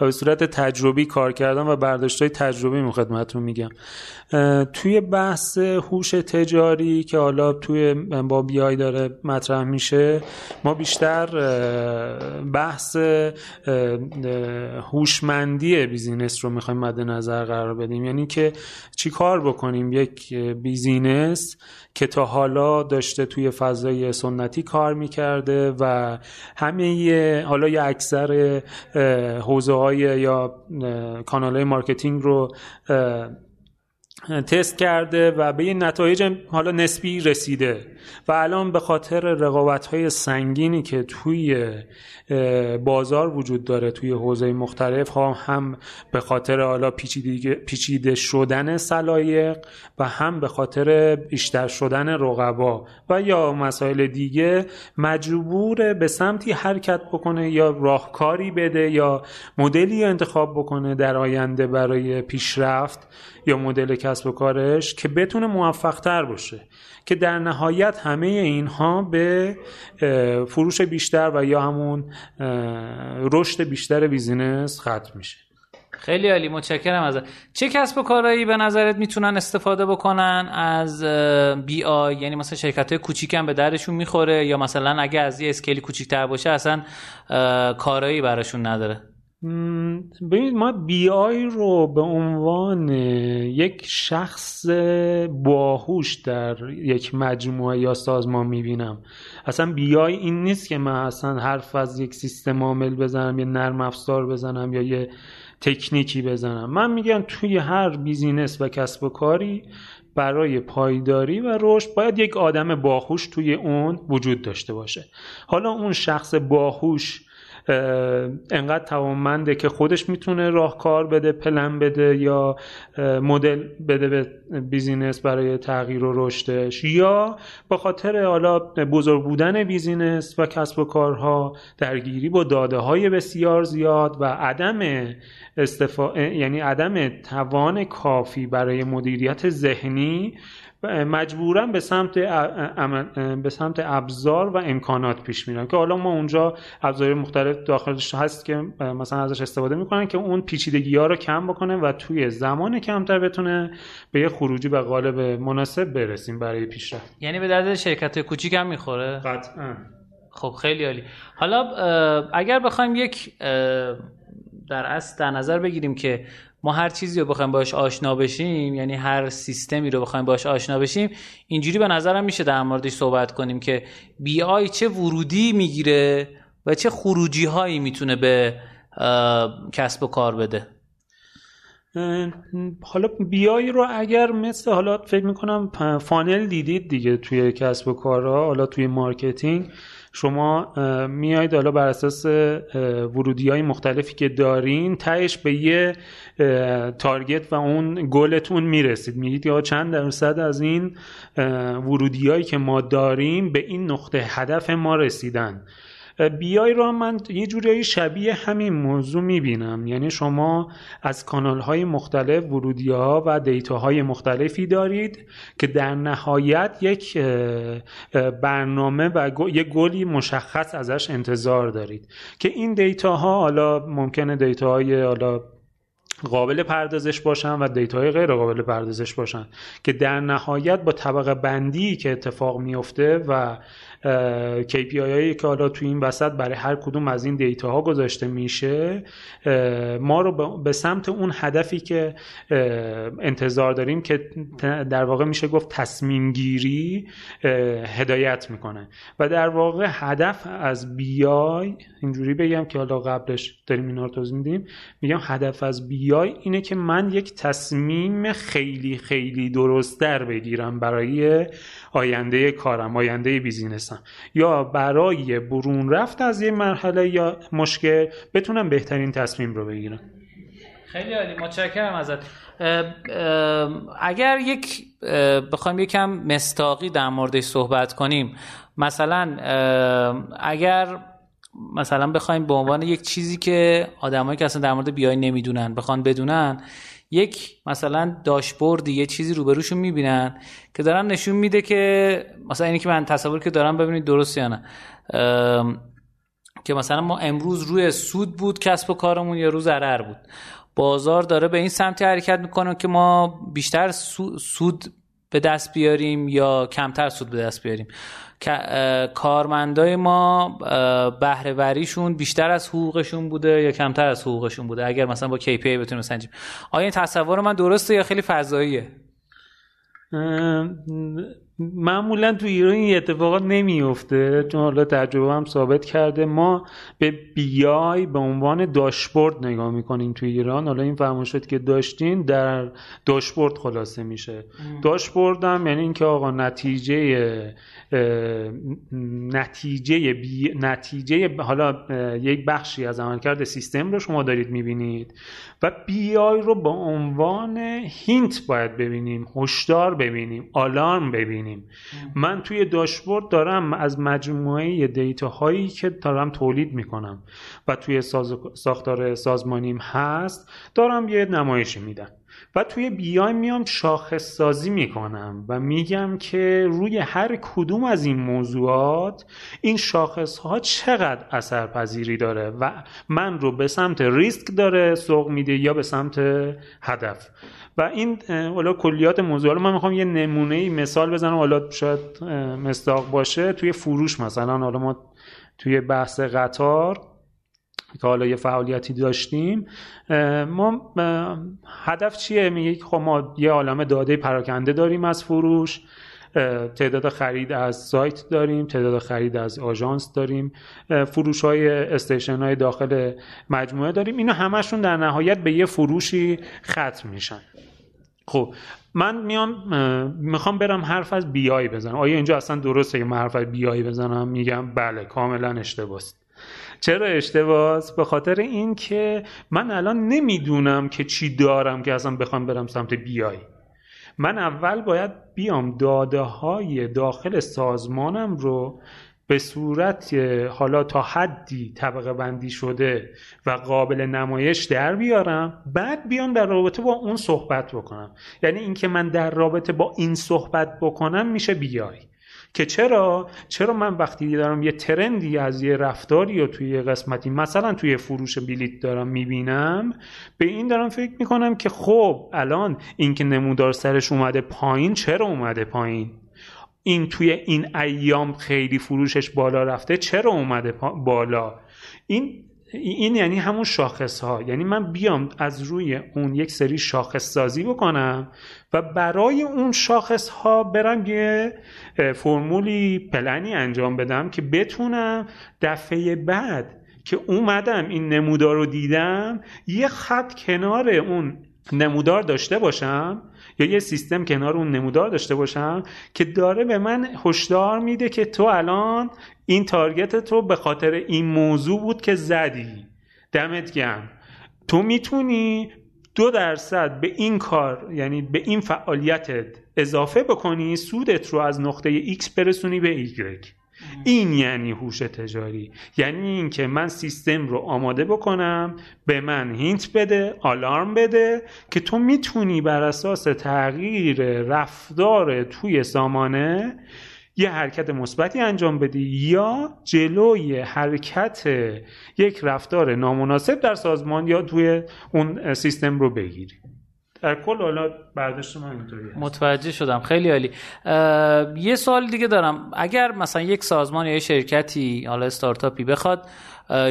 و به صورت تجربی کار کردم و برداشت های تجربی خدمتتون میگم. توی بحث هوش تجاری که حالا توی با BI داره مطرح میشه ما بیشتر بحث هوشمندی business رو می‌خوایم مد نظر قرار بدیم. یعنی که چی کار بکنیم؟ یک business که تا حالا داشته توی فضای سنتی کار می‌کرده و همه حالا یا اکثر حوزه های یا کانال های marketing رو تست کرده و به این نتایج حالا نسبی رسیده و الان به خاطر رقابت های سنگینی که توی بازار وجود داره توی حوزه مختلف ها هم به خاطر حالا پیچیده شدن سلایق و هم به خاطر بیشتر شدن رقبا و یا مسائل دیگه مجبور به سمتی حرکت بکنه یا راهکاری بده یا مدلی انتخاب بکنه در آینده برای پیشرفت یا مدل کسب و کارش که بتونه موفق تر باشه که در نهایت همه اینها به فروش بیشتر و یا همون رشد بیشتر business ختم میشه. خیلی عالی متشکرم از چه کسب و کارهایی به نظرت می‌تونن استفاده بکنن از BI؟ یعنی مثلا شرکت های کوچیک هم به دردشون می‌خوره یا مثلا اگه از یه scale ی کوچیکتر باشه اصلا کارایی براشون نداره؟ ببینید ما BI رو به عنوان یک شخص باهوش در یک مجموعه یا سازمان می‌بینم. اصلا BI این نیست که من اصلا حرف از یک سیستم عامل بزنم یه نرم افزار بزنم یا یه تکنیکی بزنم. من میگم توی هر business و کسب و کاری برای پایداری و رشد باید یک آدم باهوش توی اون وجود داشته باشه. حالا اون شخص باهوش انقدر توانمنده که خودش می‌تونه راهکار بده پلن بده یا مدل بده به business برای تغییر و رشدش یا به خاطر حالا بزرگ بودن business و کسب و کارها درگیری با داده های بسیار زیاد و عدم استفا... یعنی عدم توان کافی برای مدیریت ذهنی مجبورا به سمت به سمت ابزار و امکانات پیش میرن که حالا ما اونجا ابزار مختلف داخلش هست که مثلا ازش استفاده می‌کنن که اون پیچیدگی ها رو کم بکنه و توی زمان کمتر بتونه به یه خروجی و قالب مناسب برسیم برای پیشرفت. یعنی به درد شرکت کوچیک هم می‌خوره؟ قطعا. خب خیلی عالی. حالا اگر بخوایم یک در اصل در نظر بگیریم که ما هر چیزی رو بخوایم باش آشنا بشیم یعنی هر سیستمی رو بخوایم باش آشنا بشیم اینجوری به نظرم میشه در موردش صحبت کنیم که BI چه ورودی می‌گیره و چه خروجی هایی می‌تونه به کسب و کار بده. حالا BI رو اگر مثل حالا فکر می‌کنم funnel دیدید دیگه توی کسب و کارها حالا توی marketing. شما میایید حالا بر اساس ورودی های مختلفی که دارین تهش به یه تارگت و اون گلتون می‌رسید. میگید یا چند درصد از این ورودی هایی که ما داریم به این نقطه هدف ما رسیدن. بیای رو من یه جوری شبیه همین موضوع می‌بینم. یعنی شما از کانال های مختلف ورودی ها و دیتا های مختلفی دارید که در نهایت یک برنامه و یک گلی مشخص ازش انتظار دارید که این دیتا ها حالا ممکنه دیتا های حالا قابل پردازش باشن و دیتاهای غیر قابل پردازش باشن که در نهایت با طبقه بندی که اتفاق میفته و KPI هایی که حالا تو این وسط برای هر کدوم از این دیتا ها گذاشته میشه ما رو به سمت اون هدفی که انتظار داریم که در واقع میشه گفت تصمیم گیری هدایت می‌کنه. و در واقع هدف از بیای اینجوری بگم که حالا قبلش داریم اینا رو توضیح میدیم میگم هدف از بیای اینه که من یک تصمیم خیلی خیلی درستتر بگیرم برای آینده کارم آینده بیزینسم. یا برای برون رفت از یه مرحله یا مشکل بتونم بهترین تصمیم رو بگیرم. خیلی عالی متشکرم ازت. اگر یک بخوایم یکم مستاقی در موردش صحبت کنیم مثلا اگر مثلا بخوایم به عنوان یک چیزی که آدمایی که اصلا در مورد بیای نمی‌دونن بخوان بدونن یک مثلا داشبورد یه چیزی روبروشون می‌بینن که دارن نشون میده که مثلا اینی که من تصور که دارم ببینید درست یا نه. که مثلا ما امروز روی سود بود کسب و کارمون یا رو ضرر بود. بازار داره به این سمتی حرکت می‌کنه که ما بیشتر سود به دست بیاریم یا کمتر سود به دست بیاریم. کارمندای ما بهرهوریشون بیشتر از حقوقشون بوده یا کمتر از حقوقشون بوده؟ اگر مثلا با KPI بتونیم بسنجیم آیا این تصور من درسته یا خیلی فضاییه؟ معمولا تو ایران این اتفاقات نمیفته چون حالا تجربه هم ثابت کرده. ما به BI به عنوان داشبورد نگاه می‌کنیم تو ایران. حالا این فرمایشات که داشتین در داشبورد خلاصه میشه. داشبورد هم یعنی اینکه آقا نتیجه نتیجه بی... نتیجه حالا یک بخشی از عملکرد سیستم رو شما دارید می‌بینید و BI رو به عنوان hint باید ببینیم هشدار ببینیم آلارم ببینیم. من توی داشبورد دارم از مجموعه دیتا هایی که دارم تولید می‌کنم و توی ساز... ساختار سازمانیم هست دارم یه نمایشی میدم. و توی بیای میام شاخص سازی می‌کنم و میگم که روی هر کدوم از این موضوعات این شاخص ها چقدر اثرپذیری داره و من رو به سمت ریسک داره سوق میده یا به سمت هدف. و این حالا کلیات موضوع من می‌خوام یه نمونه مثال بزنم. حالا شاید مستاق باشه. توی فروش مثلا حالا ما توی بحث قطار که حالا یه فعالیتی داشتیم. ما هدف چیه؟ میگه خب ما یه عالم داده پراکنده داریم از فروش تعداد خرید از سایت داریم تعداد خرید از آژانس داریم فروش های استیشن های داخل مجموعه داریم. اینا همشون در نهایت به یه فروشی ختم میشن. خب من میام می‌خوام برم حرف از بیای بزنم. آیا اینجا اصلا درسته که من حرف از بیای بزنم؟ میگم بله کاملا اشتباست. چرا اشتباس به خاطر این که من الان نمی‌دونم که چی دارم که اصلا بخوام برم سمت بیای من اول باید بیام داده های داخل سازمانم رو به صورت حالا تا حدی طبقه بندی شده و قابل نمایش در بیارم بعد بیام در رابطه با اون صحبت بکنم. یعنی اینکه من در رابطه با این صحبت بکنم میشه بیای که چرا؟ چرا من وقتی دارم یه ترندی از یه رفتاری و توی یه قسمتی مثلا توی فروش بلیت دارم می‌بینم به این دارم فکر می‌کنم که خب الان اینکه نمودار سرش اومده پایین چرا اومده پایین؟ این توی این ایام خیلی فروشش بالا رفته چرا اومده بالا؟ این این یعنی همون شاخص ها یعنی من بیام از روی اون یک سری شاخص سازی بکنم و برای اون شاخص ها برم یه فرمولی پلنی انجام بدم که بتونم دفعه بعد که اومدم این نمودار رو دیدم یه خط کنار اون نمودار داشته باشم یا یه سیستم کنار اون نمودار داشته باشم که داره به من هشدار میده که تو الان این تارگت تو به خاطر این موضوع بود که زدی. دمت گرم. تو می‌تونی دو درصد به این کار یعنی به این فعالیتت اضافه بکنی سودت رو از نقطه X برسونی به Y این یعنی هوش تجاری. یعنی اینکه من سیستم رو آماده بکنم به من هینت بده آلارم بده که تو می‌تونی بر اساس تغییر رفتار توی سامانه یه حرکت مثبتی انجام بدی یا جلوی حرکت یک رفتار نامناسب در سازمان یا توی اون سیستم رو بگیری. در کل حالا برداشت من اینطوری متوجه شدم. خیلی عالی. یه سوال دیگه دارم. اگر مثلا یک سازمان یا شرکتی حالا استارتاپی بخواد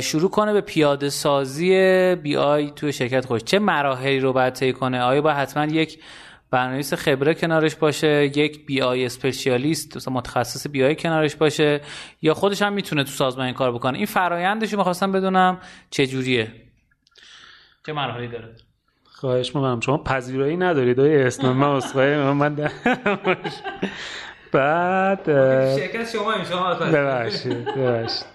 شروع کنه به پیاده سازی بی آی توی شرکت خوش چه مراحلی رو باید طی کنه؟ آیا با حتما یک برنامه‌نویس خبره کنارش باشه یک بی آی اسپشیالیست متخصص بی آی کنارش باشه یا خودش هم می‌تونه تو سازمان این کار بکنه؟ این فرایندش رو می‌خواستم بدونم چه جوریه. چه مراحلی داره؟ خواهش می‌کنم. شما پذیرایی ندارید آقای اسنان من اسخای من بعد شرکت شما شما ببخشید ببخشید.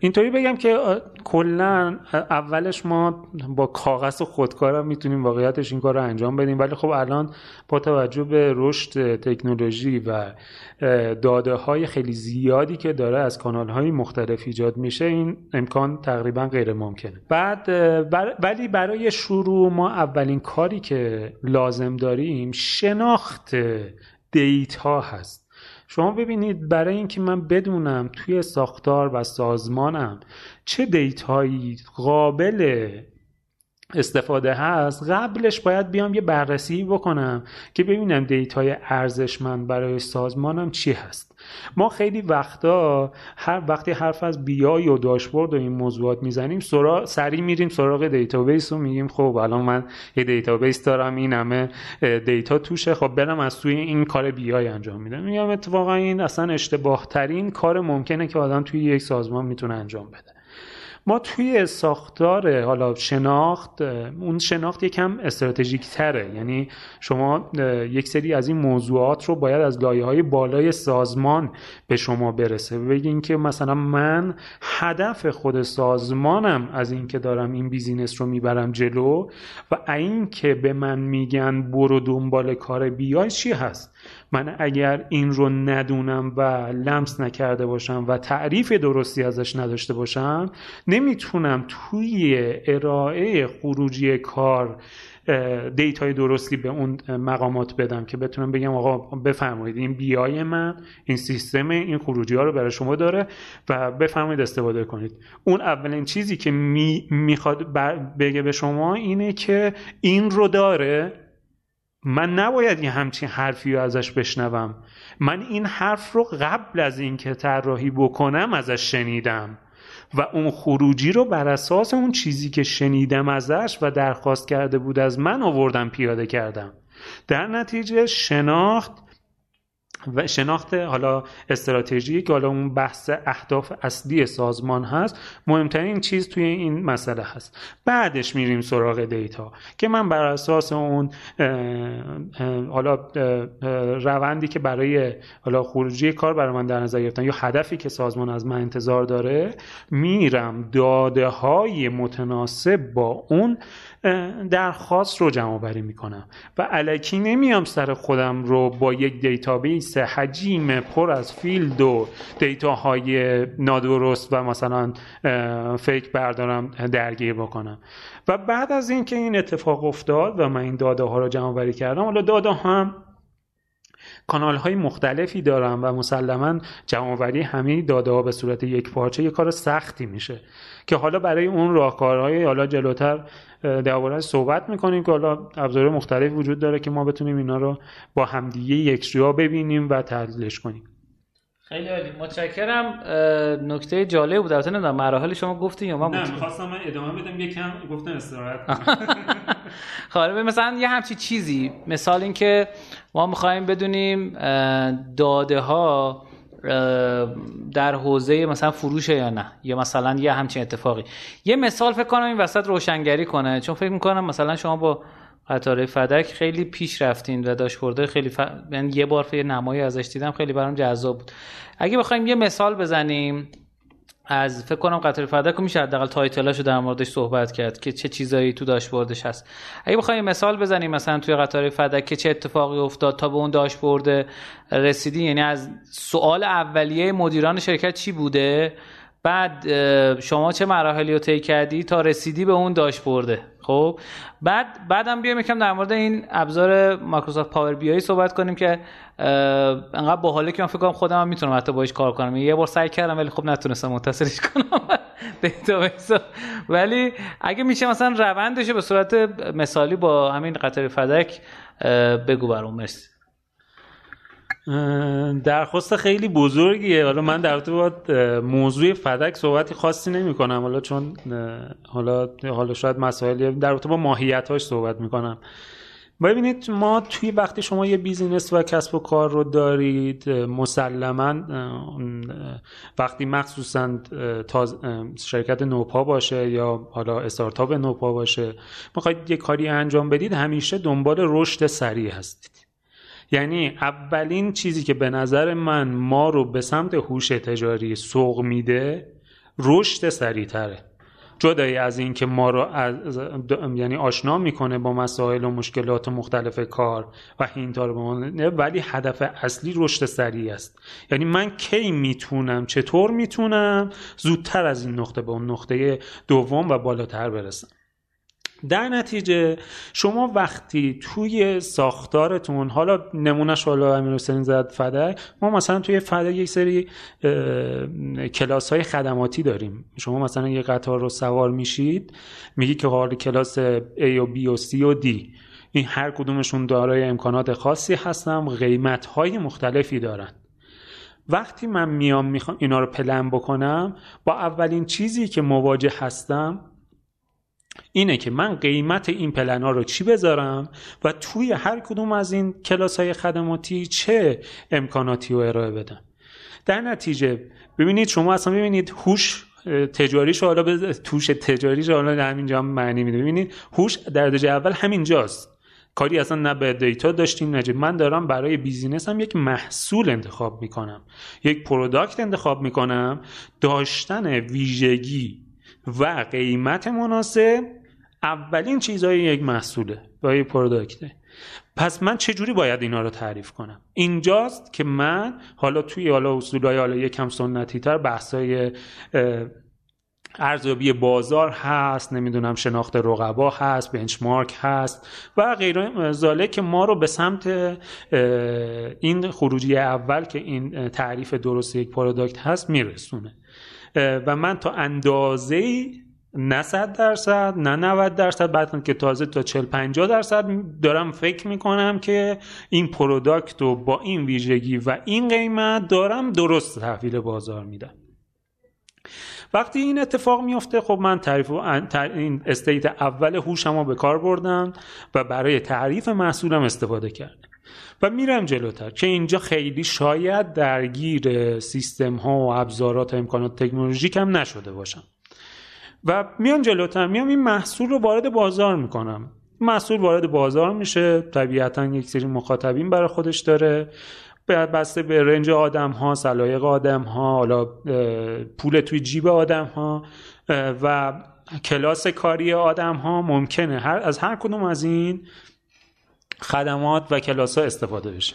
اینطوری بگم که کلا اولش ما با کاغذ و خودکارم می‌تونیم واقعیتش این کار رو انجام بدیم. ولی خب الان با توجه به رشد تکنولوژی و داده های خیلی زیادی که داره از کانال های مختلف ایجاد میشه این امکان تقریبا غیر ممکنه. بعد ولی برای شروع ما اولین کاری که لازم داریم شناخت data هست. شما ببینید برای اینکه من بدونم توی ساختار و سازمانم چه data یی قابل استفاده هست قبلش باید بیام یه بررسی بکنم که ببینم data ی ارزشمند برای سازمانم چی هست. ما خیلی وقتا هر وقتی حرف از BI و داشبورد و این موضوعات می‌زنیم سریع میریم سراغ database و میگیم خب الان من یه database دارم این همه data توشه خب برم از توی این کار BI انجام میدم. میگم اتفاقا این اصلا اشتباه ترین کار ممکنه که آدم توی یک سازمان می‌تونه انجام بده. ما توی ساختار حالا شناخت اون شناخت یکم استراتژیک تره یعنی شما یک سری از این موضوعات رو باید از لایه های بالای سازمان به شما برسه. بگین که مثلا من هدف خود سازمانم از اینکه دارم این business رو می‌برم جلو و اینکه به من میگن برو دنبال کار بیای چی هست. من اگر این رو ندونم و لمس نکرده باشم و تعریف درستی ازش نداشته باشم نمی‌تونم توی ارائه خروجی کار دیتای درستی به اون مقامات بدم که بتونم بگم آقا بفرمایید. این بیای من این سیستم این خروجی ها رو برای شما داره و بفرمایید استفاده کنید. اون اولین چیزی که می‌خواد بگه به شما اینه که این رو داره من نباید یه همچین حرفی رو ازش بشنوم. من این حرف رو قبل از اینکه طراحی بکنم ازش شنیدم. و اون خروجی رو بر اساس اون چیزی که شنیدم ازش و درخواست کرده بود از من آوردم پیاده کردم. در نتیجه شناخت و شناخت حالا استراتژی که حالا اون بحث اهداف اصلی سازمان هست مهمترین چیز توی این مسئله هست. بعدش میریم سراغ data که من بر اساس اون حالا روندی که برای حالا خروجی کار برای من در نظر گرفتن یا هدفی که سازمان از من انتظار داره میرم داده های متناسب با اون درخواست رو جمع آوری می‌کنم. و الکی نمیام سر خودم رو با یک database حجیم پر از field و دیتاهای نادرست و مثلا فیک بردارم درگیر بکنم. و بعد از اینکه این اتفاق افتاد و من این داده ها رو جمع بری کردم حالا داده هم کانال های مختلفی دارم و مسلما جمعآوری همه داده ها به صورت یک پارچه یک کار سختی میشه. که حالا برای اون راهکارهای حالا جلوتر درباره صحبت می‌کنیم که حالا ابزار مختلف وجود داره که ما بتونیم اینا رو با همدیگه یک ببینیم و تحلیلش کنیم. خیلی عالی. متشکرم. نکته جالب بود. البته نمی‌دونم مراحل شما گفتین یا من نه می‌خواستم من ادامه بدم. یکم گفتم استراحت. خب مثلا یه همچی چیزی. مثال اینکه ما می‌خوایم بدونیم داده ها در حوزه مثلا فروش یا نه یا مثلا یه همچین اتفاقی. یه مثال فکر کنم این وسط روشنگری کنه چون فکر می‌کنم مثلا شما با قطار فدک خیلی پیش رفتین و داشبورده خیلی ف... یعنی یه بار یه نمایی ازش دیدم خیلی برام جذاب بود. اگه بخوایم یه مثال بزنیم. از فکر کنم قطار فدک میشه حداقل تایتلاشو در موردش صحبت کرد که چه چیزایی تو داشبوردش هست. اگه بخوایم مثال بزنیم مثلا توی قطار فدک که چه اتفاقی افتاد تا به اون داشبورد رسیدی یعنی از سوال اولیه مدیران شرکت چی بوده؟ بعد شما چه مراحلی رو طی کردی تا رسیدی به اون داشبورده؟ خب بعد بعدم بیایم یکم در مورد این ابزار مایکروسافت پاور بی صحبت کنیم که انقدر باحاله که من فکر کنم خودم هم می‌تونم حتی باش کار کنم. یه بار سعی کردم ولی خب نتونستم متصلش کنم. دیتابیس ولی اگه میشه مثلا روندش به صورت مثالی با همین قطر فدک بگو برام. مرسی. درخواست خیلی بزرگیه. حالا من در با موضوع فدک صحبتی خاصی نمی کنم حالا چون حالا حالا شاید مسائلی در با ماهیتاش صحبت می کنم ببینید ما توی وقتی شما یه بیزینس و کسب و کار رو دارید مسلما وقتی مخصوصا شرکت نوپا باشه یا حالا استارتاپ نوپا باشه می‌خواید یه کاری انجام بدید همیشه دنبال رشد سریع هستید. یعنی اولین چیزی که به نظر من ما رو به سمت هوش تجاری سوق میده رشد سریعتره. جدایی از اینکه ما رو از یعنی آشنا می‌کنه با مسائل و مشکلات مختلف کار و هینتا رو به ولی هدف اصلی رشد سریع است. یعنی من کی می‌تونم چطور می‌تونم؟ زودتر از این نقطه به اون نقطه دوم و بالاتر برسم. در نتیجه شما وقتی توی ساختارتون حالا نمونهش حالا امیر حسین زد فدک ما مثلا توی فدک یک سری کلاس های خدماتی داریم. شما مثلا یه قطار رو سوار میشید میگی که حالا کلاس A و B و C و D. این هر کدومشون دارای امکانات خاصی هستن قیمت های مختلفی دارن. وقتی من میام می‌خوام اینا رو پلن بکنم با اولین چیزی که مواجه هستم اینه که من قیمت این پلن ها رو چی بذارم و توی هر کدوم از این کلاس های خدماتی چه امکاناتی رو ارائه بدم. در نتیجه ببینید شما اصلا ببینید هوش تجاریش حالا به توش تجاریش حالا همینجا معنی میده. ببینید هوش در درجه اول همینجاست. کاری اصلا نه به data داشتیم نه من دارم برای business هم یک محصول انتخاب می‌کنم. یک product انتخاب می‌کنم. داشتن ویژگی و قیمت مناسب اولین چیزهای یک محصوله و یک product ه. پس من چجوری باید اینا رو تعریف کنم؟ اینجاست که من حالا توی حالا اصولای حالا یکم سنتی تر بحثای ارزیابی بازار هست نمی‌دونم شناخت رقبا هست بنچمارک هست و غیره زاله که ما رو به سمت این خروجی اول که این تعریف درست یک پروداکت هست میرسونه. و من تا اندازه نه 100 درصد نه 90 درصد بعد که تازه تا 40 50 درصد دارم فکر می‌کنم که این product رو با این ویژگی و این قیمت دارم درست تحویل بازار میدم. وقتی این اتفاق میفته خب من تعریف این state اول هوشم رو به کار بردم و برای تعریف محصولم استفاده کردم. و میرم جلوتر که اینجا خیلی شاید درگیر سیستم ها و ابزارات و امکانات تکنولوژیک هم نشده باشم. و میام جلوتر میام این محصول رو وارد بازار می‌کنم. محصول وارد بازار میشه طبیعتا یک سری مخاطبین برای خودش داره. بسته به رنج آدم ها سلایق آدم ها حالا پول توی جیب آدم ها و کلاس کاری آدم ها ممکنه. هر از هر کدوم از این خدمات و کلاس ها استفاده بشه.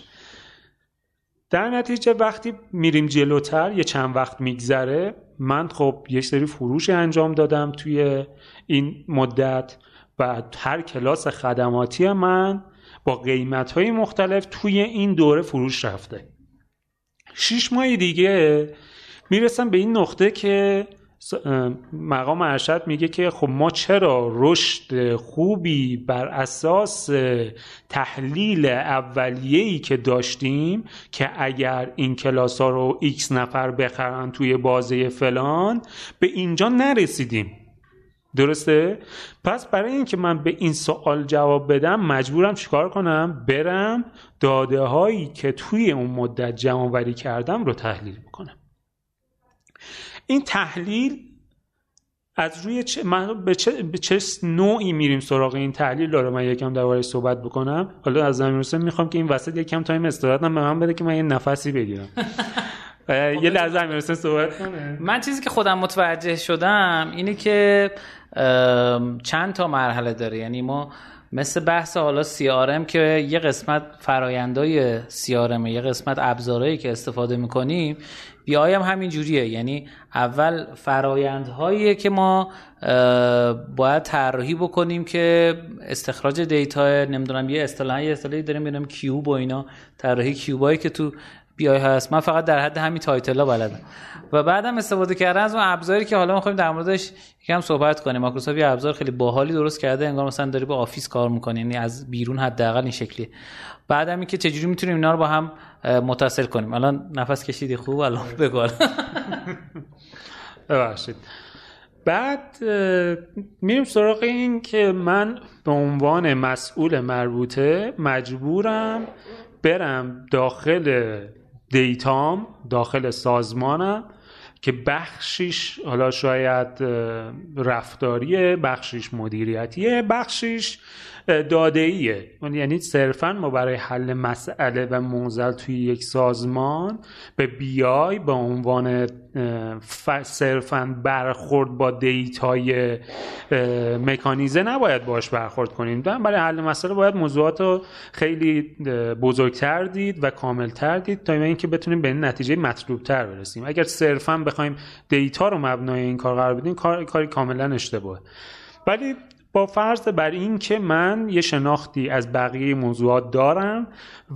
در نتیجه وقتی میریم جلوتر یه چند وقت میگذره من خب یک سری فروش انجام دادم توی این مدت و هر کلاس خدماتی من با قیمت های مختلف توی این دوره فروش رفته. شیش ماه دیگه می‌رسم به این نقطه که مقام ارشد میگه که خب ما چرا رشد خوبی بر اساس تحلیل اولیه‌ای که داشتیم که اگر این کلاس ها رو x نفر بخرن توی بازه فلان به اینجا نرسیدیم. درسته؟ پس برای اینکه من به این سوال جواب بدم مجبورم چیکار کنم؟ برم داده هایی که توی اون مدت جمع وری کردم رو تحلیل بکنم. این تحلیل از روی چه من به چه, به چه نوعی میریم سراغ این تحلیل؟ داره من یکم درباره صحبت بکنم. حالا از زمین می‌خوام که این وسط یکم تایم استراحتم به من بده که من یه نفسی بگیرم. یه لحظه امیر صحبت کنه. من چیزی که خودم متوجه شدم اینه که چند تا مرحله داره. یعنی ما مثل بحث حالا CRM که یه قسمت فرایندای CRM یه قسمت ابزارهایی که استفاده می‌کنیم بیایم همین جوریه. یعنی اول فرایندهایی که ما باید طراحی بکنیم که استخراج دیتا نمی‌دونم یه اصطلاحی اصطلاحی داریم میرم کیوب و اینا. طراحی کیوبایی که تو BI هست. من فقط در حد همین title ها بلدم. و بعدم استفاده کردن از اون ابزاری که حالا می‌خوایم در موردش یکم صحبت کنیم. مایکروسافت یه ابزار خیلی باحالی درست کرده انگار مثلا داری با آفیس کار می‌کنی یعنی از بیرون حداقل این شکلی بعدم اینکه چجوری می‌تونیم اینا رو با هم متصل کنیم. الان نفس کشیدی خوب؟ الان بگو ببخشید. بعد میریم سراغ این که من به عنوان مسئول مربوطه مجبورم برم داخل data م داخل سازمانم که بخشیش حالا شاید رفتاریه بخشیش مدیریتیه بخشیش داده ایه یعنی صرفا ما برای حل مسئله و معضل توی یک سازمان به BI به عنوان صرفا برخورد با data ی مکانیزه نباید باش برخورد کنیم. برای حل مسئله باید موضوعات رو خیلی بزرگتر دید و کاملتر دید تا اینکه بتونیم به نتیجه مطلوبتر برسیم. اگر صرفا بخوایم دیتا رو مبنای این کار قرار بدیم کار کاری کاملا اشتباهه. ولی با فرض بر این که من یه شناختی از بقیه موضوعات دارم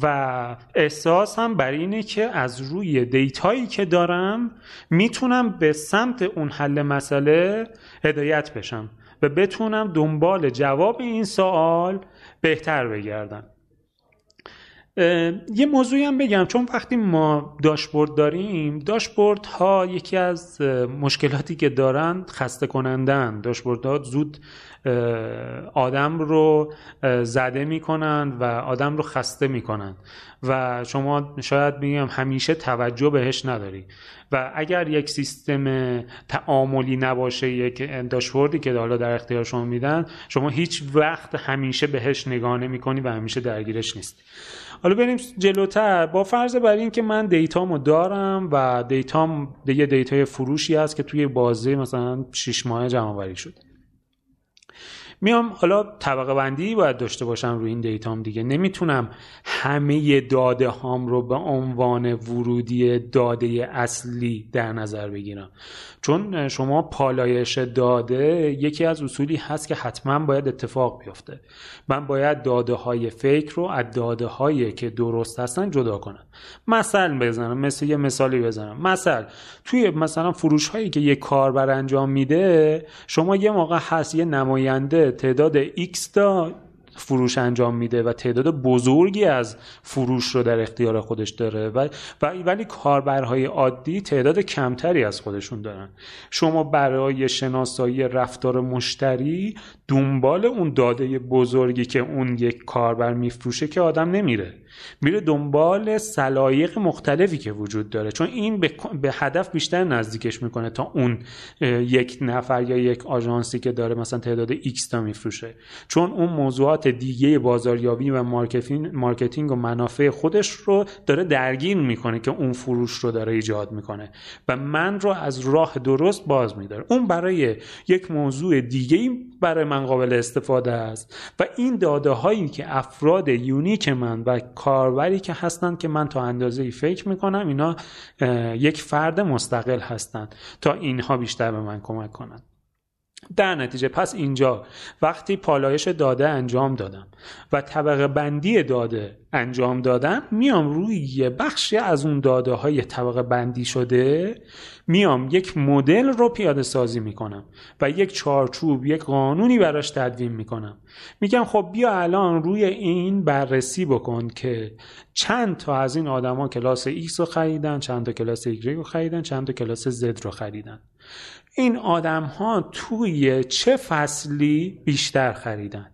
و احساسم بر اینه که از روی دیتایی که دارم می‌تونم به سمت اون حل مسئله هدایت بشم و بتونم دنبال جواب این سوال بهتر بگردم. یه موضوعی هم بگم چون وقتی ما داشبورد داریم داشبورد ها یکی از مشکلاتی که دارن خسته کنندن داشبورد ها زود آدم رو زده می‌کنن و آدم رو خسته می‌کنن و شما شاید بگم همیشه توجه بهش نداری. و اگر یک سیستم تعاملی نباشه یک داشبوردی که حالا در اختیار شما میدن شما هیچ وقت همیشه بهش نگاه نمی و همیشه درگیرش نیست حالا بریم جلوتر. با فرض بر این که من data مو دارم و data م یه data ی فروشی هست که توی بازه مثلا 6 ماه جمع آوری شده. میام حالا طبقه بندی باید داشته باشم روی این data م دیگه. نمی‌تونم همه داده هام رو به عنوان ورودی داده اصلی در نظر بگیرم. چون شما پالایش داده یکی از اصولی هست که حتما باید اتفاق بیفته. من باید داده های فکر رو از داده هایی که درست هستن جدا کنم. مثل بزنم مثل یه مثالی بزنم. مثل توی مثلا فروش هایی که یه کاربر انجام میده شما یه موقع هست یه نماینده تعداد X تا فروش انجام میده و تعداد بزرگی از فروش رو در اختیار خودش داره و ولی کاربرهای عادی تعداد کمتری از خودشون دارن. شما برای شناسایی رفتار مشتری دنبال اون داده بزرگی که اون یک کاربر میفروشه که آدم نمیره. میره دنبال سلایق مختلفی که وجود داره. چون این به هدف بیشتر نزدیکش می‌کنه تا اون یک نفر یا یک آژانسی که داره مثلا تعداد X تا میفروشه. چون اون موضوعات دیگه بازاریابی و marketing و منافع خودش رو داره درگیر می‌کنه که اون فروش رو داره ایجاد می‌کنه. و من رو از راه درست باز میداره. اون برای یک موضوع دیگه برای قابل استفاده است. و این داده هایی که افراد unique من و کاربری که هستن که من تا اندازه ای فکر می‌کنم اینا یک فرد مستقل هستند. تا اینها بیشتر به من کمک کنند. در نتیجه پس اینجا وقتی پالایش داده انجام دادم و طبقه بندی داده انجام دادم میام روی یه بخشی از اون داده های طبقه بندی شده میام یک مدل رو پیاده سازی می‌کنم و یک چارچوب یک قانونی براش تدوین می‌کنم. میگم خب بیا الان روی این بررسی بکن که چند تا از این آدما کلاس X رو خریدن چند تا کلاس Y رو خریدن چند تا کلاس Z رو خریدن. این آدم ها توی چه فصلی بیشتر خریدن؟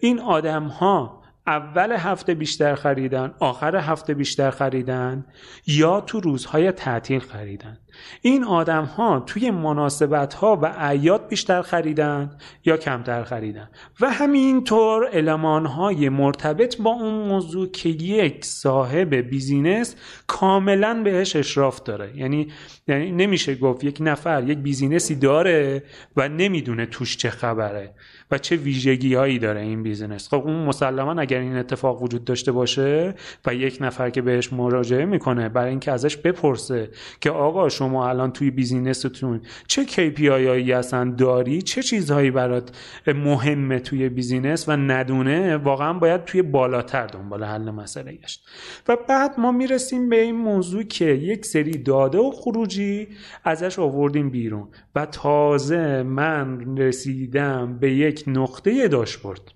این آدم ها اول هفته بیشتر خریدن آخر هفته بیشتر خریدن یا تو روزهای تعطیل خریدن. این آدم ها توی مناسبت ها و عیاد بیشتر خریدن یا کمتر خریدن. و همینطور علمان های مرتبط با اون موضوع که یک صاحب بیزینس کاملا بهش اشراف داره. یعنی یعنی نمیشه گفت یک نفر یک business ی داره و نمی‌دونه توش چه خبره. و چه ویژگی هایی داره این business. خب اون مسلما اگر این اتفاق وجود داشته باشه و یک نفر که بهش مراجعه می‌کنه برای اینکه ازش بپرسه که آقا شما الان توی business تون چه KPI هایی هستن؟ داری؟ چه چیزهایی برات مهمه توی business؟ و ندونه واقعا باید توی بالاتر دنبال حل مسئله گشت. و بعد ما می‌رسیم به این موضوع که یک سری داده و خروجی ازش آوردیم بیرون. و تازه من رسیدم به یک نقطه داشبورد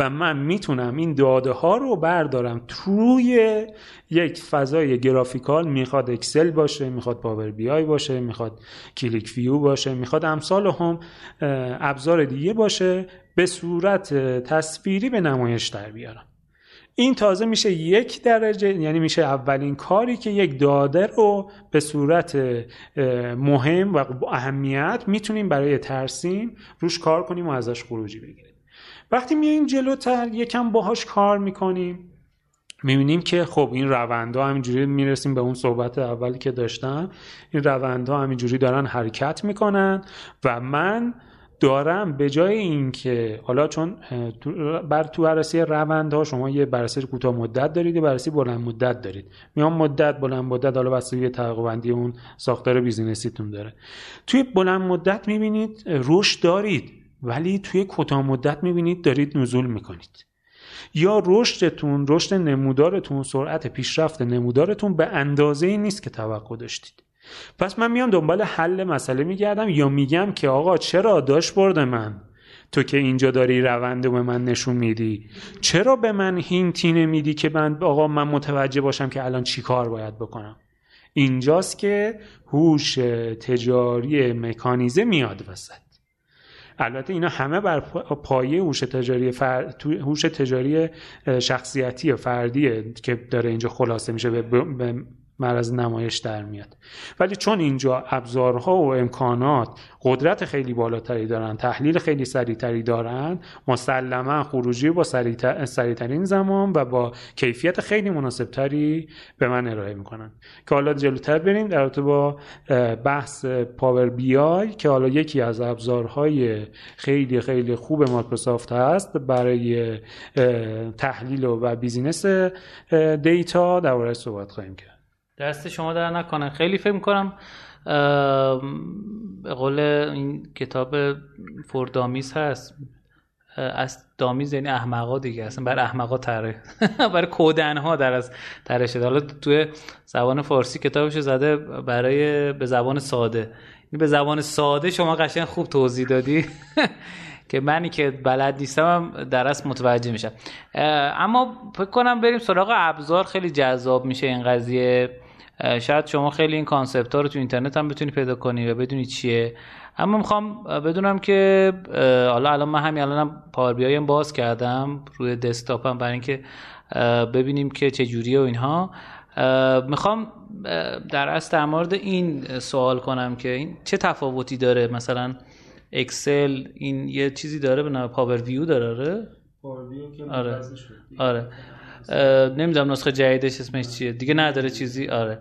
و من می‌تونم این داده ها رو بردارم. توی یک فضای graphical می‌خواد اکسل باشه می‌خواد Power BI باشه می‌خواد QlikView باشه می‌خواد امثالهم ابزار دیگه باشه به صورت تصویری به نمایش در بیارم. این تازه میشه یک درجه یعنی میشه اولین کاری که یک داده رو به صورت مهم و اهمیت می‌تونیم برای ترسیم روش کار کنیم و ازش خروجی بگیریم. وقتی میایم جلوتر یکم باهاش کار می‌کنیم می‌بینیم که خب این روندها همینجوری می‌رسیم به اون صحبت اولی که داشتم. این روندها همینجوری دارن حرکت می‌کنن و من دارم به جای اینکه حالا چون بر تو بررسی روندها شما یه بررسی کوتاه مدت دارید یه بررسی بلند مدت دارید. میان مدت بلند مدت حالا بستگی بندی اون ساختار بیزینسیتون داره. توی بلند مدت می‌بینید رشد دارید ولی توی کوتاه مدت می‌بینید دارید نزول می‌کنید. یا رشدتون رشد نمودارتون سرعت پیشرفت نمودارتون به اندازه ای نیست که توقع داشتید. پس من میام دنبال حل مسئله میگردم یا میگم که آقا چرا داشت برده من؟ تو که اینجا داری روند به من نشون میدی. چرا به من هینتی نمیدی که من آقا من متوجه باشم که الان چی کار باید بکنم؟ اینجاست که هوش تجاری مکانیزه میاد وسط. البته اینا همه بر پایه هوش تجاری فر... هوش تجاری شخصیتی فردیه که داره اینجا خلاصه میشه به معرض نمایش در میاد. ولی چون اینجا ابزارها و امکانات قدرت خیلی بالاتری دارن تحلیل خیلی سریعتری دارن مسلما خروجی با سریعترین زمان و با کیفیت خیلی مناسبتری به من ارائه می‌کنن. که حالا جلوتر بریم در رابطه با بحث Power BI که حالا یکی از ابزارهای خیلی خیلی خوب مایکروسافت هست برای تحلیل و بیزینس دیتا. در صحبت خواهیم کرد. دست شما در نکنه. خیلی فکر می‌کنم به قول این کتاب فردامیز هست. از دامیز یعنی احمقا دیگه اصلا برای احمقا تره. برای کودن ها در از تره شده. حالا توی زبان فارسی کتابش زده برای به زبان ساده. به زبان ساده شما قشنگ خوب توضیح دادی. که منی که بلد نیستم در اصل متوجه میشم. اما فکر کنم بریم سراغ ابزار. خیلی جذاب میشه این قضیه. شاید شما خیلی این concept ها رو تو اینترنت هم بتونی پیدا کنی و بدونی چیه. اما می‌خوام بدونم که حالا الان من همین الانم Power BI باز کردم روی دسکتاپم برای اینکه ببینیم که چه جوریه و اینها. می‌خوام در اصل در مورد این سوال کنم که این چه تفاوتی داره؟ مثلا اکسل این یه چیزی داره به نام Power View داره آره؟ آره. نمی‌دونم نسخه جدیدش اسمش چیه. دیگه نداره چیزی. آره.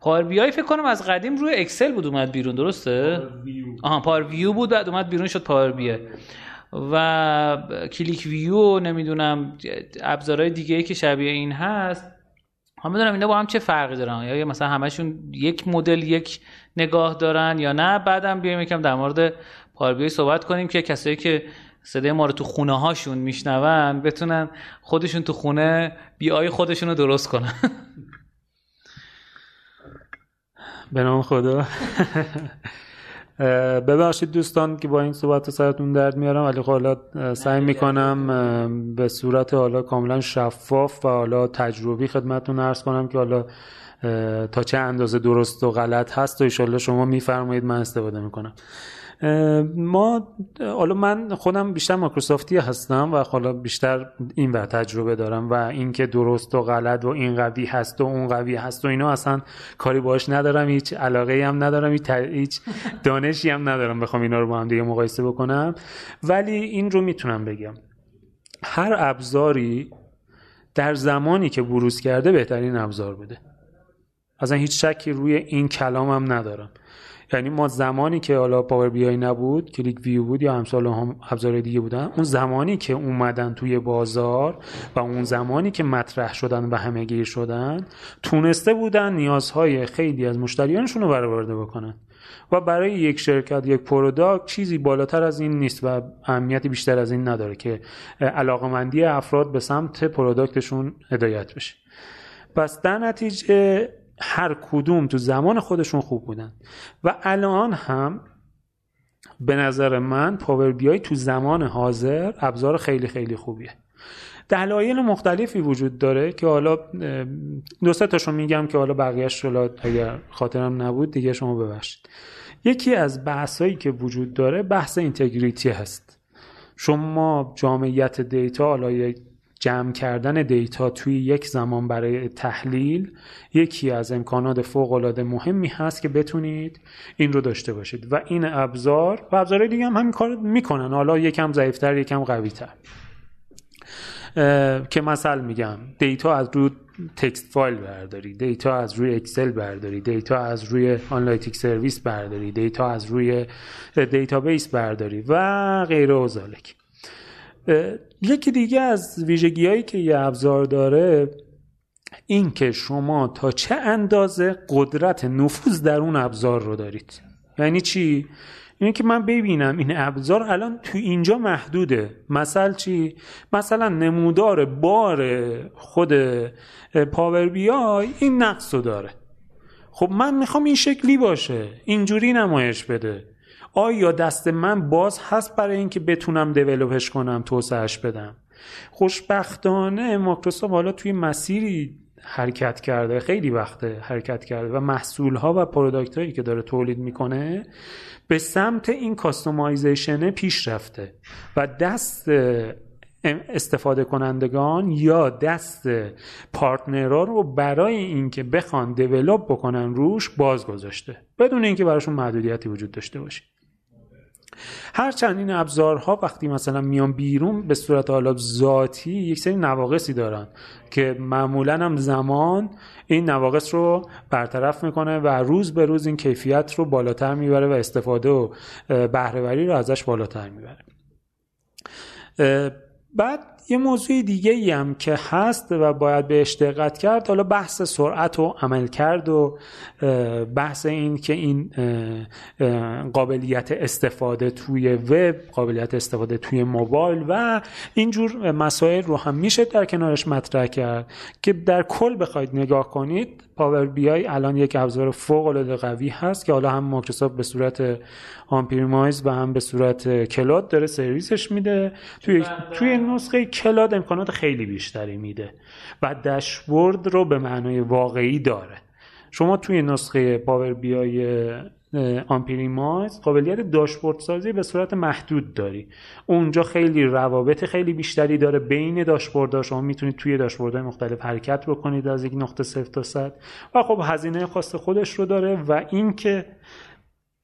Power BI فکر کنم از قدیم روی اکسل بود اومد بیرون درسته؟ آها Power View بود بعد اومد بیرون شد Power BI و QlikView نمی‌دونم ابزارهای دیگه که شبیه این هست. هم بدونم اینا با هم چه فرقی دارن؟ یا مثلا همشون یک مدل یک نگاه دارن یا نه؟ بعدم بیایم یکم در مورد پاور صحبت کنیم که کسایی که صدای ما رو تو خونه هاشون میشنون بتونن خودشون تو خونه بیای خودشون رو درست کنن. به نام خدا. ببخشید دوستان که با این صحبت سرتون درد میارم ولی خب حالا سعی می‌کنم به صورت حالا کاملا شفاف و حالا تجربی خدمتتون عرض کنم که حالا تا چه اندازه درست و غلط هست و ایشالله شما میفرمایید من استفاده می‌کنم. ما حالا من خودم بیشتر مایکروسافتی هستم و حالا بیشتر این ور تجربه دارم و اینکه درست و غلط و این قوی هست و اون قوی هست و اینا اصلا کاری باش ندارم هیچ علاقه هم ندارم هیچ دانشی هم ندارم بخوام اینا رو با هم دیگه مقایسه بکنم. ولی این رو می‌تونم بگم. هر ابزاری در زمانی که بروز کرده بهترین ابزار بوده. اصلا هیچ شکی روی این کلامم ندارم. یعنی ما زمانی که حالا Power BI نبود QlikView بود یا امثالهم ابزار دیگه بودن اون زمانی که اومدن توی بازار و اون زمانی که مطرح شدن و همه گیر شدن تونسته بودن نیازهای خیلی از مشتریانشون رو برآورده بکنن. و برای یک شرکت یک product چیزی بالاتر از این نیست و اهمیتی بیشتر از این نداره که علاقمندی افراد به سمت پروداکتشون هدایت بشه. پس در نتیجه هر کدوم تو زمان خودشون خوب بودن. و الان هم به نظر من پاور بیای تو زمان حاضر ابزار خیلی خیلی خوبیه. دلایل مختلفی وجود داره که حالا دو سه تاشون میگم که حالا بقیهش حالا اگر خاطرم نبود دیگه شما ببخشید. یکی از بحثایی که وجود داره بحث اینتگریتی هست. شما جامعیت data حالا جمع کردن data توی یک زمان برای تحلیل یکی از امکانات فوق العاده مهمی هست که بتونید این رو داشته باشید. و این ابزار و ابزارهای دیگه هم همین کار می‌کنن. حالا یکم ضعیفتر یکم قویتر. که مثلا میگم data از روی text file برداری data از روی Excel برداری data از روی analytic service برداری data از روی database برداری و غیره و ذالک یکی دیگه از ویژگی هایی که یه ابزار داره این که شما تا چه اندازه قدرت نفوذ در اون ابزار رو دارید. یعنی چی؟ اینه که من ببینم این ابزار الان تو اینجا محدوده. مثل چی؟ مثلا نمودار بار خود Power BI این نقص رو داره. خب من می‌خوام این شکلی باشه. اینجوری نمایش بده. آیا دست من باز هست برای اینکه بتونم develop ش کنم توسعهش بدم؟ خوشبختانه مایکروسافت حالا توی مسیری حرکت کرده خیلی وقته حرکت کرده و محصول ها و product هایی که داره تولید می‌کنه به سمت این customization پیش رفته و دست استفاده کنندگان یا دست پارتنرها رو برای اینکه بخوان دیولپ بکنن روش باز گذاشته بدون اینکه براشون محدودیتی وجود داشته باشه. هرچند این ابزارها وقتی مثلا میان بیرون به صورت حالا ذاتی یک سری نواقصی دارن که معمولا هم زمان این نواقص رو برطرف می‌کنه و روز به روز این کیفیت رو بالاتر می‌بره و استفاده و بهرهوری رو ازش بالاتر می‌بره. بعد یه موضوع دیگه ای هم که هست و باید بهش دقت کرد حالا بحث سرعت و عملکرد و بحث این که این قابلیت استفاده توی وب قابلیت استفاده توی موبایل و اینجور مسائل رو هم میشه در کنارش مطرح کرد که در کل بخواید نگاه کنید Power BI الان یک ابزار فوق العاده قوی هست که حالا هم مایکروسافت به صورت on-premise و هم به صورت cloud داره سرویسش میده. توی توی نسخه cloud امکانات خیلی بیشتری میده و داشبورد رو به معنای واقعی داره. شما توی نسخه Power BI on-premise قابلیت داشبورد سازی به صورت محدود داری. اونجا خیلی روابط خیلی بیشتری داره بین داشبوردها. شما می‌تونید توی داشبوردهای مختلف حرکت بکنید از یک نقطه صفر تا صد. و خب هزینه خاص خودش رو داره و اینکه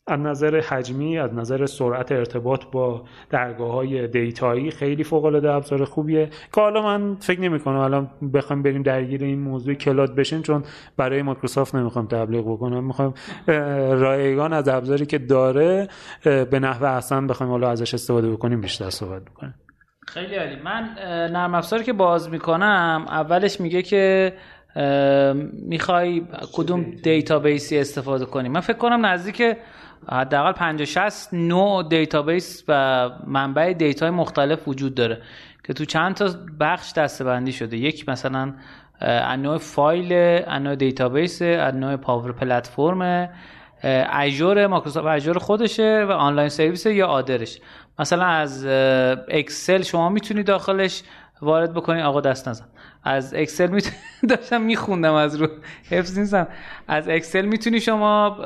از نظر حجمی از نظر سرعت ارتباط با درگاه های data یی خیلی فوق العاده ابزار خوبیه. که حالا من فکر نمی کنم الان بخوایم بریم درگیر این موضوع cloud بشین چون برای مایکروسافت نمی‌خوام تبلیغ بکنم. می‌خوام رایگان از ابزاری که داره به نحو احسن بخوایم حالا ازش استفاده بکنیم بیشتر صحبت بکنیم. خیلی عالی. من نرم افزاری که باز می‌کنم اولش میگه که می‌خوای کدوم database ی استفاده کنی. من فکر کنم نزدیک حداقل 50 60 نوع database و منبع data ی مختلف وجود داره که تو چند تا بخش دسته بندی شده. یک مثلا انواع فایل انواع database انواع Power Platform Azure مایکروسافت Azure خودشه و online service یا other ش. مثلا از اکسل شما می‌تونی داخلش وارد بکنی آقا دست نزن. از اکسل می داشتم میخوندم از رو حفظ نیستم از اکسل می‌تونی شما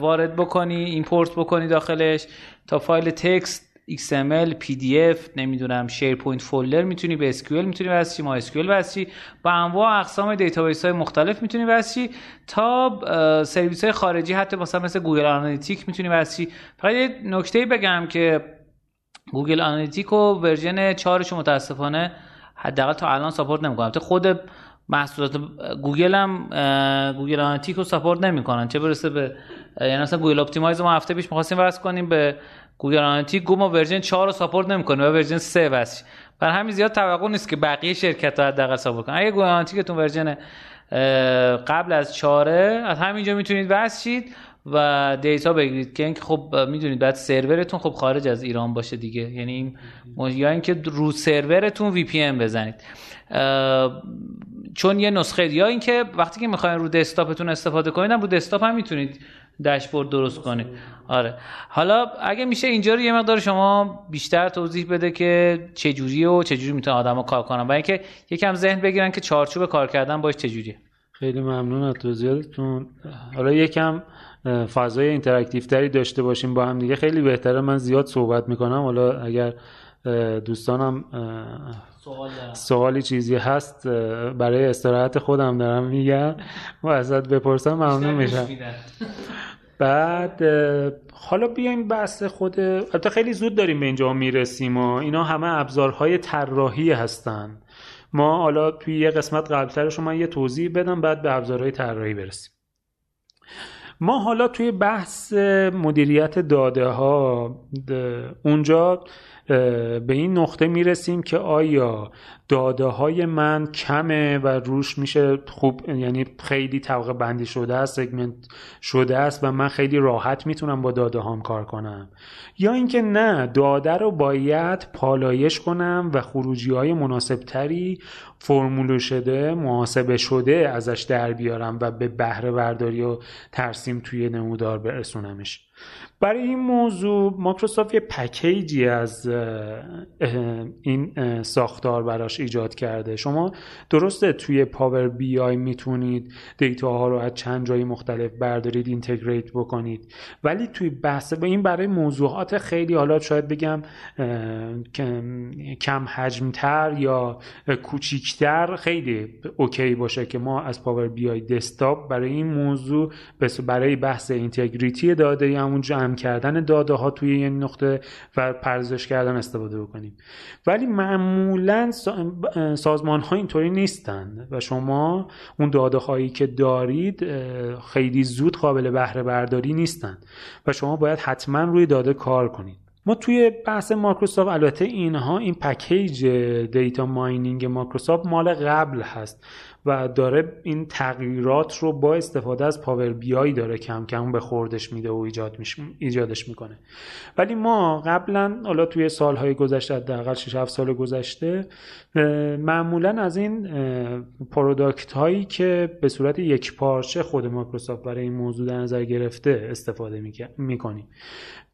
وارد بکنی ایمپورت بکنی داخلش تا فایل تکست XML PDF نمی‌دونم پوینت فولدر می‌تونی به SQL می‌تونی واسه ما SQL واسه با انواع اقسام دیتابیس های مختلف می‌تونی واسه تا سرویس های خارجی حتی مثلا مثل گوگل آنالیتیک می‌تونی واسه فقط یه نکته بگم که Google Analytics و version 4 متاسفانه حداقل تا الان support نمی‌کنه البته خود محصولات گوگل هم Google Analytics رو support نمی‌کنن. چه برسه به یعنی مثلا Google Optimize ما هفته پیش می‌خواستیم وصل کنیم به Google Analytics. گفت ما version 4 رو support نمی‌کنه و ورژن 3 واسه برای همین زیاد توقع نیست که بقیه شرکت ها حداقل support کنن. اگه Google Analytics تون version قبل از 4 از همینجا می‌تونید وصل شید و دیتا بگیرید که اینکه خب می‌دونید بعد سرورتون خب خارج از ایران باشه دیگه. یعنی یا اینکه رو سرورتون وی پی ام بزنید. چون یه نسخه یا اینکه وقتی که می‌خواین رو دسکتاپتون استفاده کنید رو دسکتاپ هم می‌تونید داشبورد درست کنید. آره. حالا اگه میشه اینجا رو یه مقدار شما بیشتر توضیح بده که چه جوریه و چه جوری می‌تونه آدما کار کنن و اینکه یکم ذهن بگیرن که چارچوب کار کردن باش چه جوریه. خیلی ممنون از توضیحاتتون. حالا یکم فضای interactive تری داشته باشیم با هم دیگه. خیلی بهتره. من زیاد صحبت می‌کنم. حالا اگر دوستانم سوالی چیزی هست برای استراحت خودم دارم میگم. و ازت بپرسم ممنون میشم. بعد حالا بیایم بحث خود البته خیلی زود داریم به اینجا می‌رسیم و اینا همه ابزارهای طراحی هستن. ما حالا توی یه قسمت قبلترش من یه توضیح بدم بعد به ابزارهای طراحی برسیم. ما حالا توی بحث مدیریت داده ها اونجا به این نقطه می‌رسیم که آیا داده های من کمه و روش میشه خوب یعنی خیلی طبقه بندی شده است سگمنت شده است و من خیلی راحت می‌تونم با داده هام کار کنم؟ یا اینکه نه داده رو باید پالایش کنم و خروجی های مناسب تری فرمول شده محاسبه شده ازش در بیارم و به بهره برداری و ترسیم توی نمودار برسونمش. برای این موضوع مایکروسافت یه package ی از این ساختار براش ایجاد کرده. شما درسته توی Power BI می‌تونید data ها رو از چند جایی مختلف بردارید integrate بکنید. ولی توی بحث با این برای موضوعات خیلی حالا شاید بگم کم حجمتر یا کوچیکتر خیلی okay باشه که ما از Power BI Desktop برای این موضوع برای بحث integrity داده همون جمع کردن داده ها توی این نقطه و پردازش کردن استفاده بکنیم. ولی معمولا سازمان ها اینطوری نیستند و شما اون داده هایی که دارید خیلی زود قابل بهره برداری نیستند و شما باید حتما روی داده کار کنید. ما توی بحث مایکروسافت البته اینها این پکیج data mining مایکروسافت مال قبل هست. و داره این تغییرات رو با استفاده از Power BI داره کم کم به خوردش میده و ایجاد ایجادش می‌کنه. ولی ما قبلا حالا توی سالهای گذشته حداقل 6 7 سال گذشته معمولا از این product هایی که به صورت یک پارچه خود مایکروسافت برای این موضوع در نظر گرفته استفاده می‌کنیم.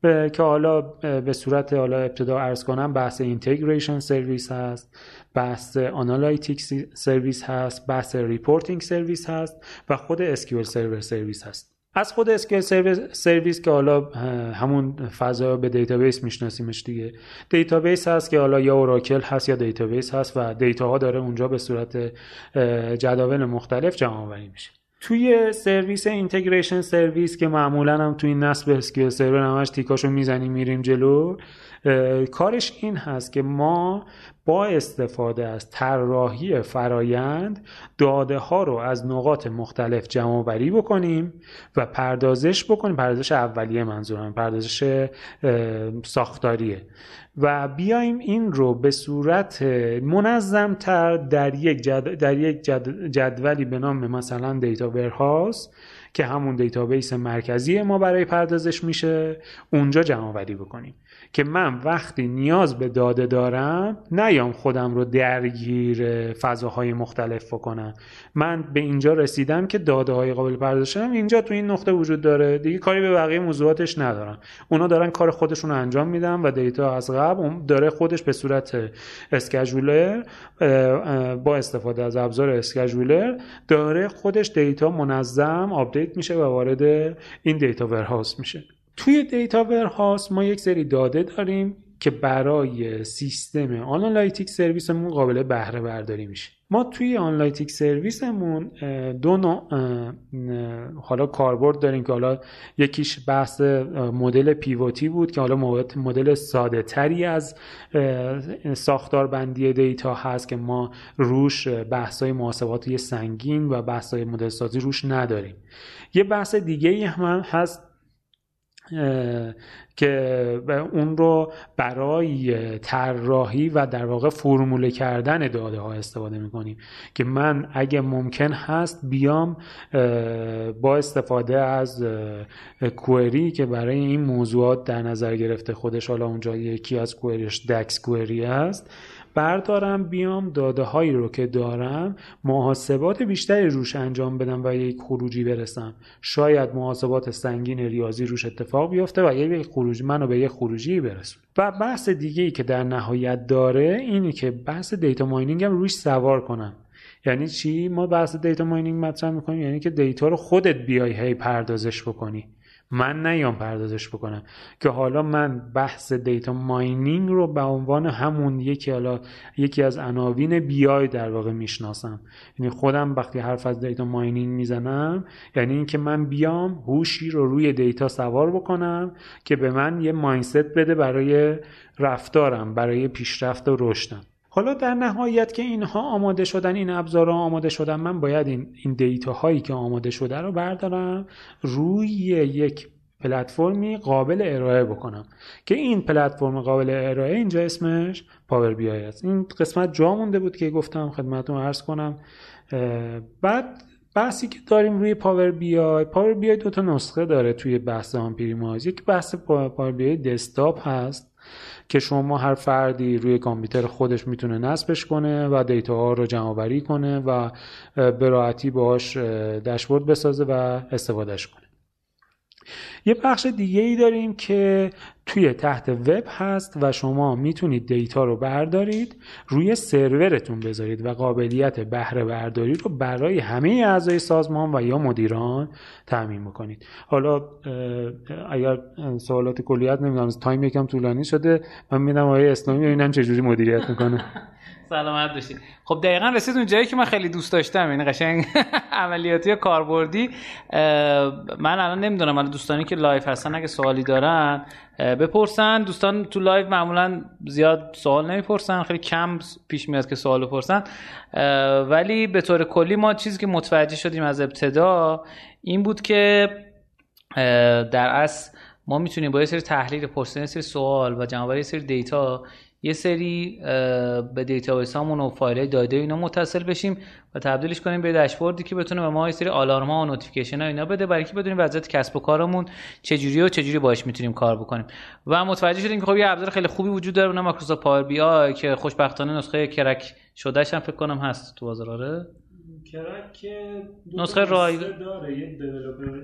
که حالا به صورت حالا ابتدا عرض کنم بحث integration service هست. بحث analytic service هست بحث reporting service هست و خود SQL Server service هست. از خود SQL service که حالا همون فضا به database میشناسیمش دیگه. database هست که حالا یا Oracle هست یا database هست و data داره اونجا به صورت جداول مختلف جمع آوری میشه. توی سرویس integration service که معمولا هم توی نصب SQL Server همش تیکاشو می‌زنیم میریم جلو کارش این هست که ما با استفاده از طراحی فرایند داده ها رو از نقاط مختلف جمع‌آوری بکنیم و پردازش بکنیم. پردازش اولیه منظورم پردازش ساختاریه. و بیایم این رو به صورت منظمتر در یک, جد... در یک جد... جدولی به نام مثلا data warehouse که همون database مرکزی ما برای پردازش میشه اونجا جمع بکنیم. که من وقتی نیاز به داده دارم نیام خودم رو درگیر فضاهای مختلف بکنم. من به اینجا رسیدم که داده های قابل پردازشم اینجا تو این نقطه وجود داره. دیگه کاری به بقیه موضوعاتش ندارم. اونا دارن کار خودشون رو انجام میدن و data از قبل داره خودش به صورت scheduler با استفاده از ابزار scheduler داره خودش data منظم update میشه و وارد این data warehouse میشه. توی data warehouse ما یک سری داده داریم که برای سیستم analytic service مون قابل بهره برداری میشه. ما توی analytic service مون دو نوع حالا کاربرد داریم که حالا یکیش بحث مدل pivot ی بود که حالا مدل ساده تری از ساختار بندی دیتا هست که ما روش بحث های محاسباتی سنگین و بحث های مدل سازی روش نداریم. یه بحث دیگه هم هست که اون رو برای طراحی و در واقع فرموله کردن داده ها استفاده می‌کنیم که من اگه ممکن هست بیام با استفاده از query که برای این موضوعات در نظر گرفته خودش حالا اونجا یکی از query ش DAX query هست بردارم بیام داده هایی رو که دارم محاسبات بیشتری روش انجام بدم و یک خروجی برسم. شاید محاسبات سنگین ریاضی روش اتفاق بیفته و یک خروجی منو به یک خروجی برسونه و بحث دیگه ای که در نهایت داره اینه که بحث data mining هم روش سوار کنم. یعنی چی؟ ما بحث data mining مطرح می‌کنیم یعنی که data رو خودت بیای هی پردازش بکنی. من نیام پردازش بکنم. که حالا من بحث data mining رو به عنوان همون یکی حالا یکی از عناوین BI در واقع می‌شناسم. یعنی خودم وقتی حرف از data mining می‌زنم یعنی اینکه من بیام هوشی رو روی data سوار بکنم که به من یه mindset بده برای رفتارم برای پیشرفت و رشدم. حالا در نهایت که اینها آماده شدن این ابزارها آماده شدن من باید این این data هایی که آماده شده رو بردارم روی یک پلتفرمی قابل ارائه بکنم. که این پلتفرم قابل ارائه اینجا اسمش Power BI است. این قسمت جا مونده بود که گفتم خدمتتون عرض کنم. بعد بحثی که داریم روی Power BI Power BI دو تا نسخه داره توی بحث on-premise یک بحث Power BI Desktop هست. که شما هر فردی روی کامپیوتر خودش می‌تونه نصبش کنه و data ها رو جمع آوری کنه و به راحتی باهاش داشبورد بسازه و استفادهش کنه. یه بخش دیگه ای داریم که توی تحت وب هست و شما می‌تونید data رو بردارید روی سرورتون بذارید و قابلیت بهره برداری رو برای همه اعضای سازمان و یا مدیران تأمین بکنید. حالا اگر سوالات کلیت نمی‌دونم time یکم طولانی شده من میدم آقای اسلامی ببینم چجوری مدیریت می‌کنه. سلامت باشید خب دقیقا رسید اون جایی که من خیلی دوست داشتم یعنی قشنگ عملیاتی کاربردی. من الان نمی‌دونم الان دوستانی که live هستن اگه سوالی دارن بپرسن. دوستان تو live معمولا زیاد سوال نمی‌پرسن خیلی کم پیش میاد که سوال بپرسن ولی به طور کلی ما چیزی که متوجه شدیم از ابتدا این بود که در اصل ما می‌تونیم با یه سری تحلیل پرسیدن سری سوال و جمع یه سری data یه سری به database هامون و فایل داده اینا متصل بشیم و تبدیلش کنیم به داشبوردی که بتونه به ما یه سری آلارم ها و notification ها اینا بده برای اینکه بدونیم وضعیت کسب و کارمون چجوری و چجوری باش می‌تونیم کار بکنیم. و متوجه شدیم که خب یه ابزار خیلی خوبی وجود داره اونم مایکروسافت Power BI که خوشبختانه نسخه crack شده‌ش هم فکر کنم هست تو بازار crack نسخه رای داره. یک developer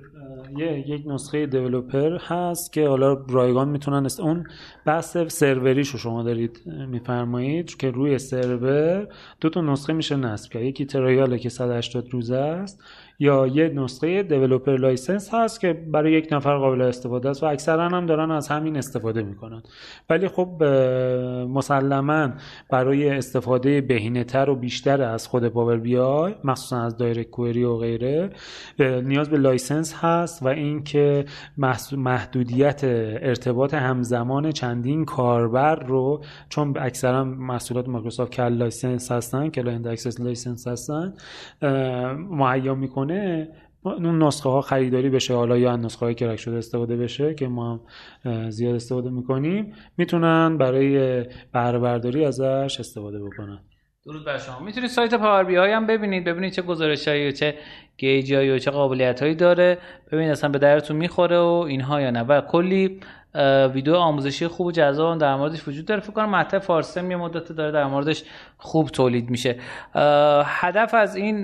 یه یک نسخه developer هست که حالا رایگان می‌تونن است اون بحث سروریش رو شما دارید میفرمایید که روی سرور دو تا نسخه میشه نصب کرد. یکی trial ه که 180 روزه است. یا یه نسخه developer license هست که برای یک نفر قابل استفاده است و اکثرا هم دارن از همین استفاده می‌کنن. ولی خب مسلما برای استفاده بهینه تر و بیشتر از خود Power BI مخصوصا از direct query و غیره نیاز به license هست و اینکه محدودیت ارتباط همزمان چندین کاربر رو چون اکثرا محصولات مایکروسافت CAL license هستن client access license هستن مهیا می‌کنه کنه اون نسخه ها خریداری بشه. حالا یا نسخه های crack شده استفاده بشه که ما هم زیاد استفاده می‌کنیم می‌تونن برای بهره ازش استفاده بکنن. درود بر شما. می‌تونید سایت Power BI هم ببینید ببینید چه گزارشایی و چه گیجایی و چه قابلیت هایی داره. ببینید اصلا به درتون می‌خوره و اینها یا نه. و کلی ویدیو آموزشی خوب و جذاب در موردش وجود داره. فکر کنم مطلب فارسی یه مدت داره در موردش خوب تولید میشه. هدف از این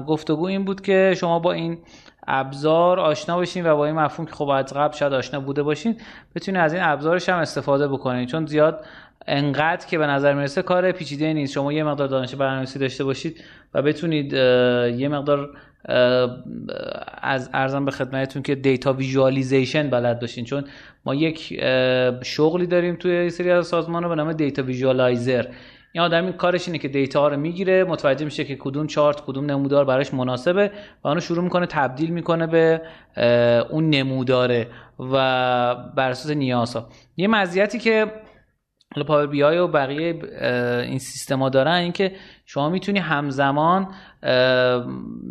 گفتگو این بود که شما با این ابزار آشنا بشین و با این مفهوم که خب از قبل شاید آشنا بوده باشین بتونید از این ابزارش هم استفاده بکنید چون زیاد انقدر که به نظر می‌رسه کار پیچیده نیست. شما یه مقدار دانش برنامه‌نویسی داشته باشید و بتونید یه مقدار از عرضم به خدمتتون که data visualization بلد باشین چون ما یک شغلی داریم توی سری از سازمان به نام data visualizer. این آدم این کارش اینه که data ها رو می‌گیره متوجه میشه که کدوم چارت کدوم نمودار براش مناسبه و اونو شروع می‌کنه تبدیل می‌کنه به اون نموداره و بر اساس نیازها. یه مزیتی که حالا Power BI و بقیه این سیستما دارن اینکه شما می‌تونی همزمان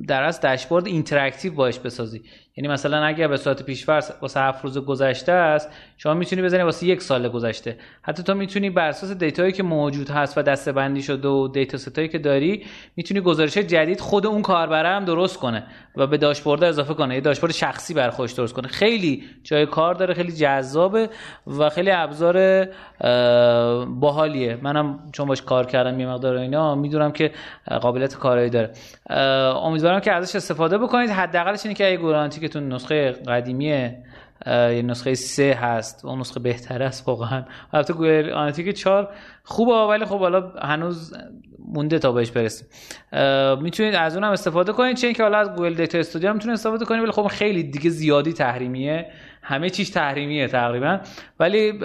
در از داشبورد interactive باش بسازی. یعنی مثلا اگر به صورت پیشفرض واسه هفت روز گذشته است شما می‌تونی بزنی واسه یک سال گذشته. حتی تو می‌تونی بر اساس data یی که موجود هست و دسته بندی شده و dataset ایی که داری می‌تونی گزارش جدید خود اون کاربره هم درست کنه و به داشبورد اضافه کنه. یه داشبورد شخصی بر خودش درست کنه. خیلی جای کار داره خیلی جذابه و خیلی ابزار باحالیه. منم چون باش کار کردم یه مقدار اینا می‌دونم که قابلیت کارایی داره. امیدوارم که ازش استفاده بکنید. حداقلش اینه که اگه که تو نسخه قدیمیه یه نسخه سه هست اون نسخه بهتر است واقعا. البته Google Analytic 4 خوبه ولی خب حالا هنوز مونده تا بهش برسیم. می‌تونید از اونم استفاده کنید چون که حالا از Google Data Studio می‌تونید استفاده کنید ولی خب خیلی دیگه زیادی تحریمیه. همه چیز تحریمیه تقریبا. ولی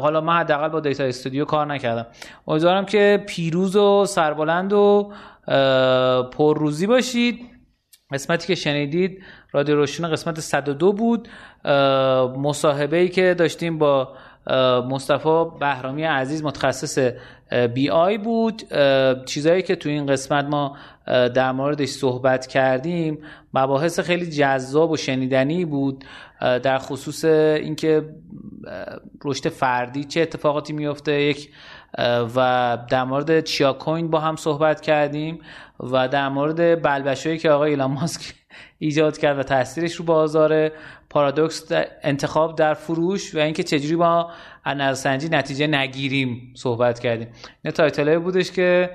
حالا من حداقل با دیتا استودیو کار نکردم. امیدوارم که پیروز و سربلند و پرروزی باشید. قسمتی که شنیدید رادیو روشن قسمت 102 بود. مصاحبه ای که داشتیم با مصطفی بهرامی عزیز متخصص بی آی بود. چیزهایی که تو این قسمت ما در موردش صحبت کردیم مباحث خیلی جذاب و شنیدنی بود. در خصوص اینکه رشد فردی چه اتفاقاتی میفته یک و در مورد چیا کوین با هم صحبت کردیم و در مورد بلبشویی که آقای ایلان ماسک ایجاد کرد و تاثیرش رو بازار پارادوکس انتخاب در فروش و اینکه چجوری ما از سنجی نتیجه نگیریم صحبت کردیم. این تایتله بودش که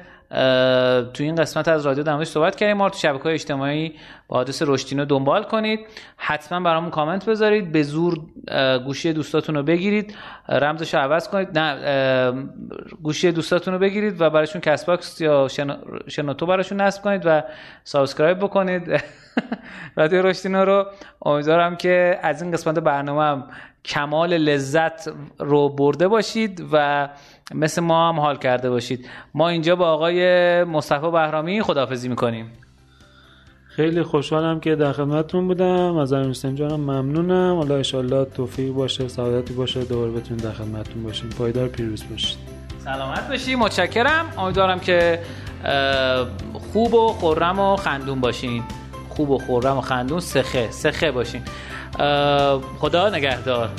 تو این قسمت از رادیو در صحبت کردیم. ما تو شبکه اجتماعی با آدرس رشتینو دنبال کنید. حتما برامون کامنت بذارید. به زور گوشی دوستاتون رو بگیرید. رمزش رو عوض کنید. نه گوشی دوستاتون رو بگیرید و براشون CastBox یا شنوتو براشون نصب کنید و subscribe بکنید. رادیو رشتینو رو. امیدوارم که از این قسمت برنامه هم کمال لذت رو برده باشید و مثل ما هم حال کرده باشید. ما اینجا با آقای مصطفی بهرامی خداحافظی می‌کنیم. خیلی خوشحالم که در خدمتتون بودم. از امیر حسین جانم ممنونم. حالا ان توفیق باشه سعادتی باشه. دوباره بتونیم در خدمتتون باشیم. پایدار پیروز باشید. سلامت باشی متشکرم. امیدوارم که خوب و خورم و خندون باشین. خوب و خورم و خندون سخه سخه باشین. خدا نگهدار.